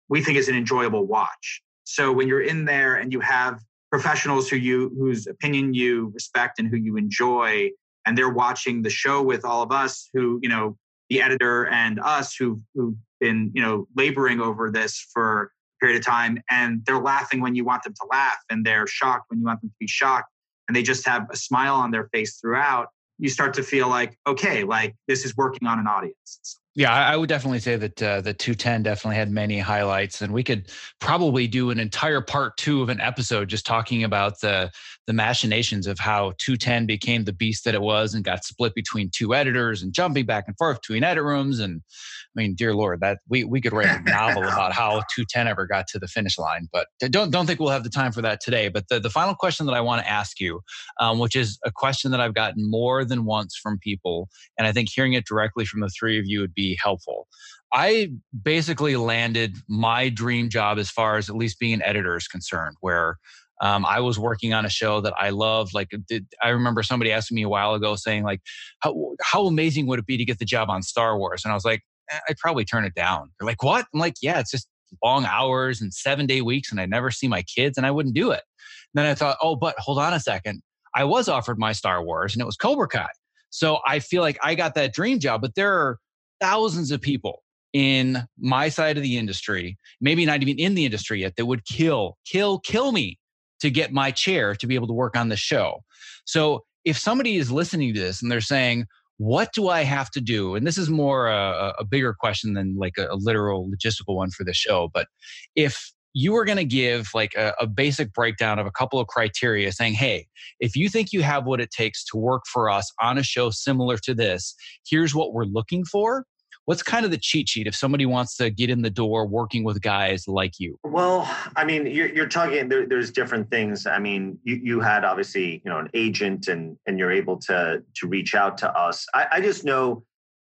we think is an enjoyable watch. So when you're in there and you have professionals who you whose opinion you respect and who you enjoy and they're watching the show with all of us who you know the editor and us who've, who've been you know laboring over this for a period of time and they're laughing when you want them to laugh and they're shocked when you want them to be shocked and they just have a smile on their face throughout, you start to feel like, okay, like this is working on an audience. Yeah, I would definitely say that uh, the 210 definitely had many highlights, and we could probably do an entire part two of an episode just talking about the the machinations of how 210 became the beast that it was and got split between two editors and jumping back and forth between edit rooms. And I mean, dear Lord, that we we could write a novel about how 210 ever got to the finish line. But don't don't think we'll have the time for that today. But the the final question that I want to ask you, um, which is a question that I've gotten more than once from people, and I think hearing it directly from the three of you would be helpful. I basically landed my dream job as far as at least being an editor is concerned, where um, I was working on a show that I loved. Like, did, I remember somebody asking me a while ago, saying like, "How how amazing would it be to get the job on Star Wars?" And I was like, eh, "I'd probably turn it down." They're like, "What?" I'm like, "Yeah, it's just long hours and seven day weeks, and I never see my kids, and I wouldn't do it." And then I thought, "Oh, but hold on a second. I was offered my Star Wars, and it was Cobra Kai." So I feel like I got that dream job, but there are thousands of people in my side of the industry, maybe not even in the industry yet, that would kill, kill, kill me to get my chair to be able to work on the show. So if somebody is listening to this and they're saying, what do I have to do? And this is more a, a bigger question than like a, a, literal logistical one for the show. But if you were going to give like a, a, basic breakdown of a couple of criteria saying, hey, if you think you have what it takes to work for us on a show similar to this, here's what we're looking for what's kind of the cheat sheet if somebody wants to get in the door working with guys like you? Well i mean you're, you're talking there, there's different things. I mean you, you had obviously you know an agent and and you're able to to reach out to us. I, I just know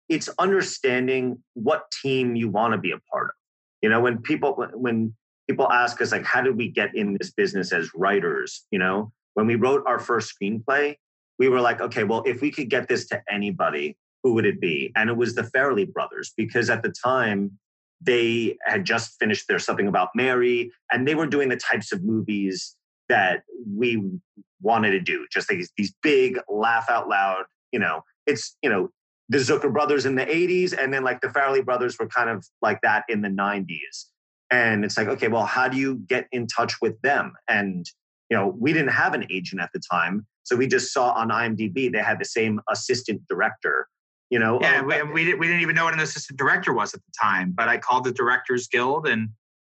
it's understanding what team you want to be a part of. You know when people when people ask us like how did we get in this business as writers? You know when we wrote our first screenplay we were like okay well if we could get this to anybody who would it be? And it was the Farrelly brothers because at the time they had just finished their Something About Mary and they were doing the types of movies that we wanted to do, just these, these big laugh out loud, you know, it's, you know, the Zucker brothers in the 80s and then like the Farrelly brothers were kind of like that in the 90s. And it's like, okay, well, how do you get in touch with them? And, you know, we didn't have an agent at the time. So we just saw on IMDb they had the same assistant director you know yeah um, we, we, didn't, we didn't even know what an assistant director was at the time but i called the directors guild and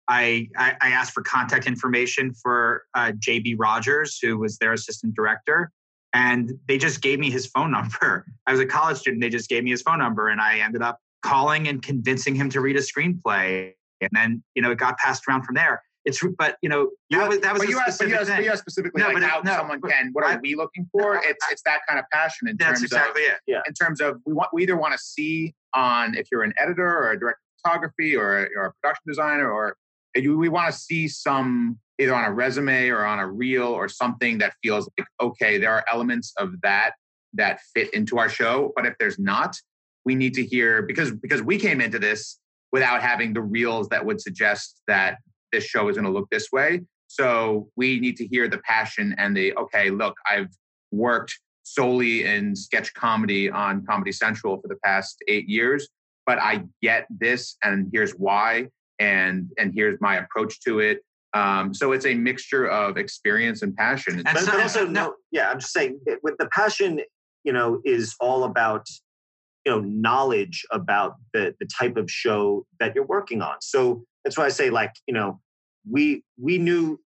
i i, I asked for contact information for uh, jb rogers who was their assistant director and they just gave me his phone number. I was a college student they just gave me his phone number and i ended up calling and convincing him to read a screenplay and then you know it got passed around from there it's but you know you, that was that was but you asked, you asked, you asked specifically no, like how no, someone can what are we looking for it's it's that kind of passion in terms exactly of it. Yeah. in terms of we want we either want to see on if you're an editor or a director of photography or a, or a production designer or we want to see some either on a resume or on a reel or something that feels like okay there are elements of that that fit into our show but if there's not we need to hear because because we came into this without having the reels that would suggest that this show is going to look this way. So we need to hear the passion and the, okay, look, I've worked solely in sketch comedy on Comedy Central for the past eight years, but I get this and here's why. And, and here's my approach to it. Um, so it's a mixture of experience and passion. And but, but also, no, yeah, I'm just saying with the passion, you know, is all about you know knowledge about the the type of show that you're working on so that's why i say like you know we we knew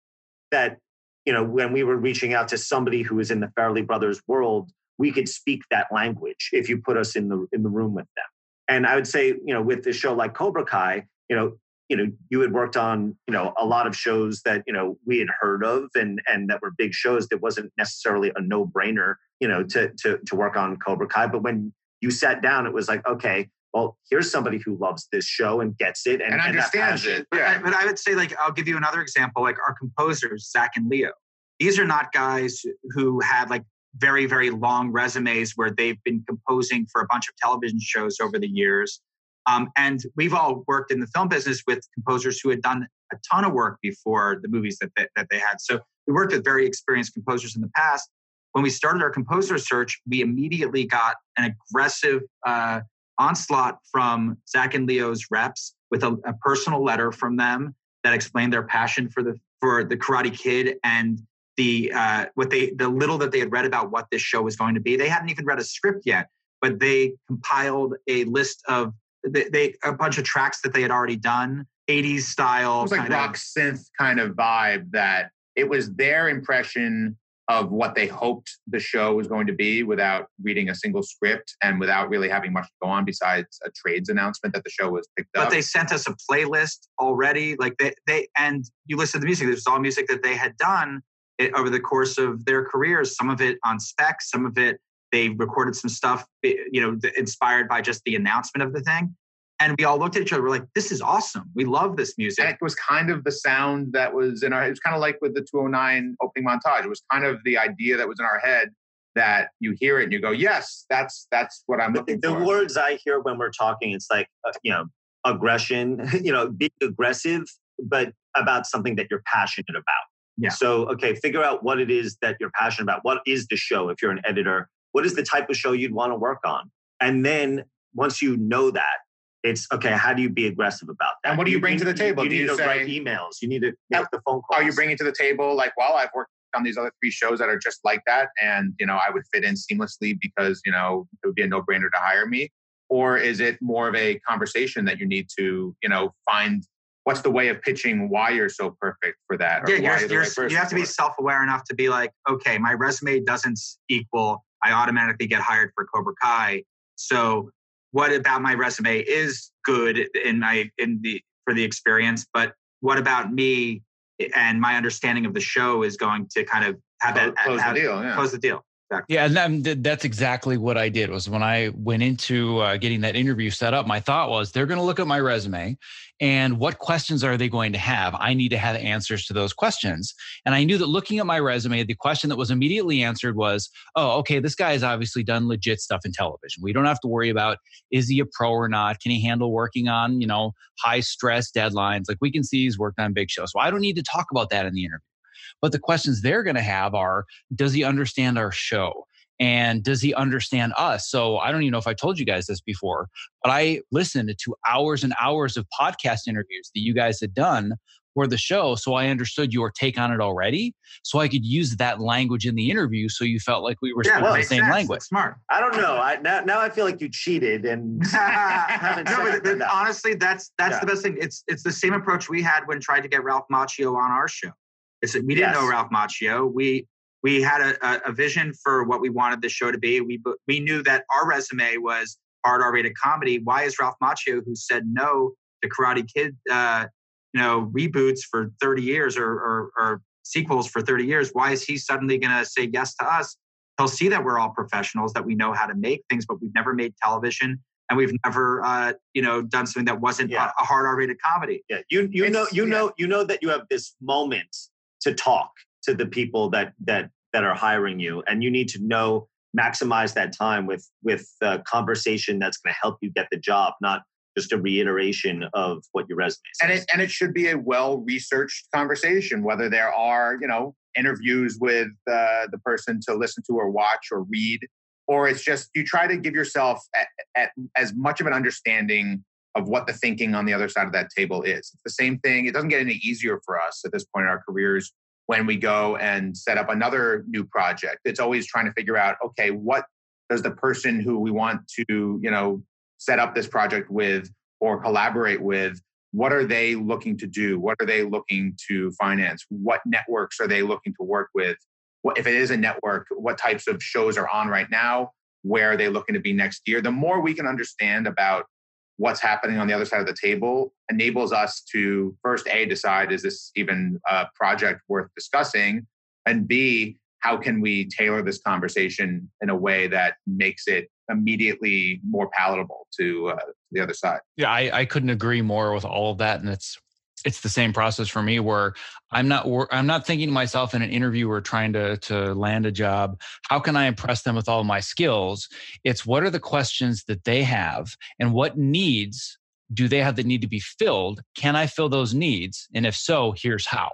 that you know when we were reaching out to somebody who was in the Farrelly Brothers world, we could speak that language if you put us in the in the room with them. And I would say, you know, with a show like Cobra Kai, you know, you know, you had worked on, you know, a lot of shows that, you know, we had heard of and and that were big shows that wasn't necessarily a no-brainer, you know, to to to work on Cobra Kai. But when you sat down, it was like, okay, well, here's somebody who loves this show and gets it and, and understands and it. Yeah. But I, but I would say, like, I'll give you another example. Like our composers, Zach and Leo. These are not guys who have like very, very long resumes where they've been composing for a bunch of television shows over the years. Um, and we've all worked in the film business with composers who had done a ton of work before the movies that they, that they had. So we worked with very experienced composers in the past. When we started our composer search, we immediately got an aggressive uh, onslaught from Zach and Leo's reps with a, a, personal letter from them that explained their passion for the for the Karate Kid and the uh, what they the little that they had read about what this show was going to be. They hadn't even read a script yet, but they compiled a list of they, they a bunch of tracks that they had already done, 80s style. It was like rock of, synth kind of vibe that it was their impression of what they hoped the show was going to be without reading a single script and without really having much to go on besides a trades announcement that the show was picked but up. But they sent us a playlist already. Like they, they and you listen to the music. This is all music that they had done it, over the course of their careers. Some of it on spec, some of it they recorded some stuff, eh, you know, inspired by just the announcement of the thing. And we all looked at each other. We're like, "This is awesome. We love this music." And it was kind of the sound that was in our. It was kind of like with the 209 opening montage. It was kind of the idea that was in our head that you hear it and you go, "Yes, that's that's what I'm looking the, for." The words I hear when we're talking, it's like uh, you know, aggression. You know, being aggressive, but about something that you're passionate about. Yeah. So, okay, figure out what it is that you're passionate about. What is the show? If you're an editor, what is the type of show you'd want to work on? And then once you know that, It's okay. How do you be aggressive about that? And what do you bring to the table? You, Do need you to say- write emails. You need to make the phone calls. Are you bringing to the table like, well, I've worked on these other three shows that are just like that, and you know, I would fit in seamlessly because you know it would be a no-brainer to hire me? Or is it more of a conversation that you need to, you know, find what's the way of pitching why you're so perfect for that? or Yeah, why you're, you're the right you have to be self-aware enough to be like, okay, my resume doesn't equal I automatically get hired for Cobra Kai. So what about my resume is good in my in the for the experience, but what about me and my understanding of the show is going to kind of have Close, that close have- the deal. Yeah. Close the deal. Yeah, and that- that's exactly what I did. Was when I went into uh, getting that interview set up, my thought was they're going to look at my resume, and what questions are they going to have? I need to have answers to those questions. And I knew that looking at my resume, the question that was immediately answered was, "Oh, okay, this guy has obviously done legit stuff in television. We don't have to worry about is he a pro or not? Can he handle working on you know high stress deadlines? Like we can see he's worked on big shows. So I don't need to talk about that in the interview." But the questions they're going to have are Does he understand our show? And does he understand us? So I don't even know if I told you guys this before, but I listened to hours and hours of podcast interviews that you guys had done for the show. So I understood your take on it already. So I could use that language in the interview so you felt like we were Yeah, speaking that the same sense. language. That's smart. I don't know. I now, now I feel like you cheated and no, but, but that. honestly, that's that's Yeah. the best thing. It's it's the same approach we had when trying to get Ralph Macchio on our show. It's we didn't know Ralph Macchio. We we had a, a, vision for what we wanted the show to be. We we knew that our resume was hard R-rated comedy. Why is Ralph Macchio, who said no to Karate Kid, uh, you know, reboots for thirty years or, or or sequels for thirty years? Why is he suddenly going to say yes to us? He'll see that we're all professionals, that we know how to make things, but we've never made television and we've never, uh, you know, done something that wasn't Yeah. a, a hard R-rated comedy. Yeah, you you know you yeah. know you know that you have this moment to talk to the people that that that are hiring you, and you need to know maximize that time with with uh, conversation that's going to help you get the job, not just a reiteration of what your resume says. and it and it should be a well researched conversation. Whether there are you know interviews with uh, the person to listen to or watch or read, or it's just you try to give yourself at, at as much of an understanding of what the thinking on the other side of that table is. It's the same thing. It doesn't get any easier for us at this point in our careers when we go and set up another new project. It's always trying to figure out, okay, what does the person who we want to, you know, set up this project with or collaborate with, what are they looking to do? What are they looking to finance? What networks are they looking to work with? If it is a network, what types of shows are on right now? Where are they looking to be next year? The more we can understand about what's happening on the other side of the table enables us to first a decide is this even a project worth discussing? And b how can we tailor this conversation in a way that makes it immediately more palatable to uh, the other side? Yeah, I, I couldn't agree more with all of that, and it's it's the same process for me where I'm not I'm not thinking to myself in an interview or trying to to land a job. How can I impress them with all my skills? It's what are the questions that they have, and what needs do they have that need to be filled? Can I fill those needs? And if so, here's how.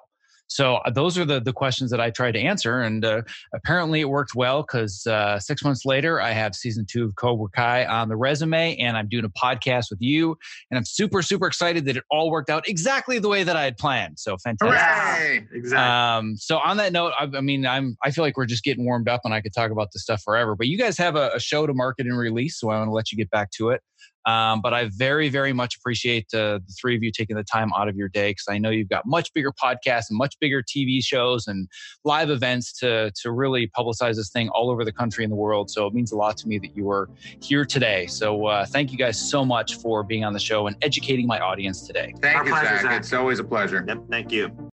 So uh, those are the the questions that I tried to answer, and uh, apparently it worked well because uh, six months later I have season two of Cobra Kai on the resume, and I'm doing a podcast with you, and I'm super super excited that it all worked out exactly the way that I had planned. So fantastic. Hooray! Exactly. Um, so on that note, I, I mean, I'm I feel like we're just getting warmed up, and I could talk about this stuff forever. But you guys have a, a show to market and release, so I want to let you get back to it. Um, but I very, very much appreciate uh, the three of you taking the time out of your day because I know you've got much bigger podcasts and much bigger TV shows and live events to to really publicize this thing all over the country and the world. So it means a lot to me that you were here today. So uh, thank you guys so much for being on the show and educating my audience today. thank Our you pleasure, zack. Zack. it's always a pleasure Yep, thank you.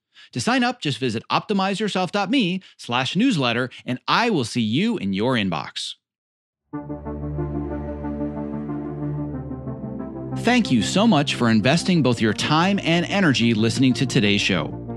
To sign up, just visit optimizeyourself.me slash newsletter, and I will see you in your inbox. Thank you so much for investing both your time and energy listening to today's show.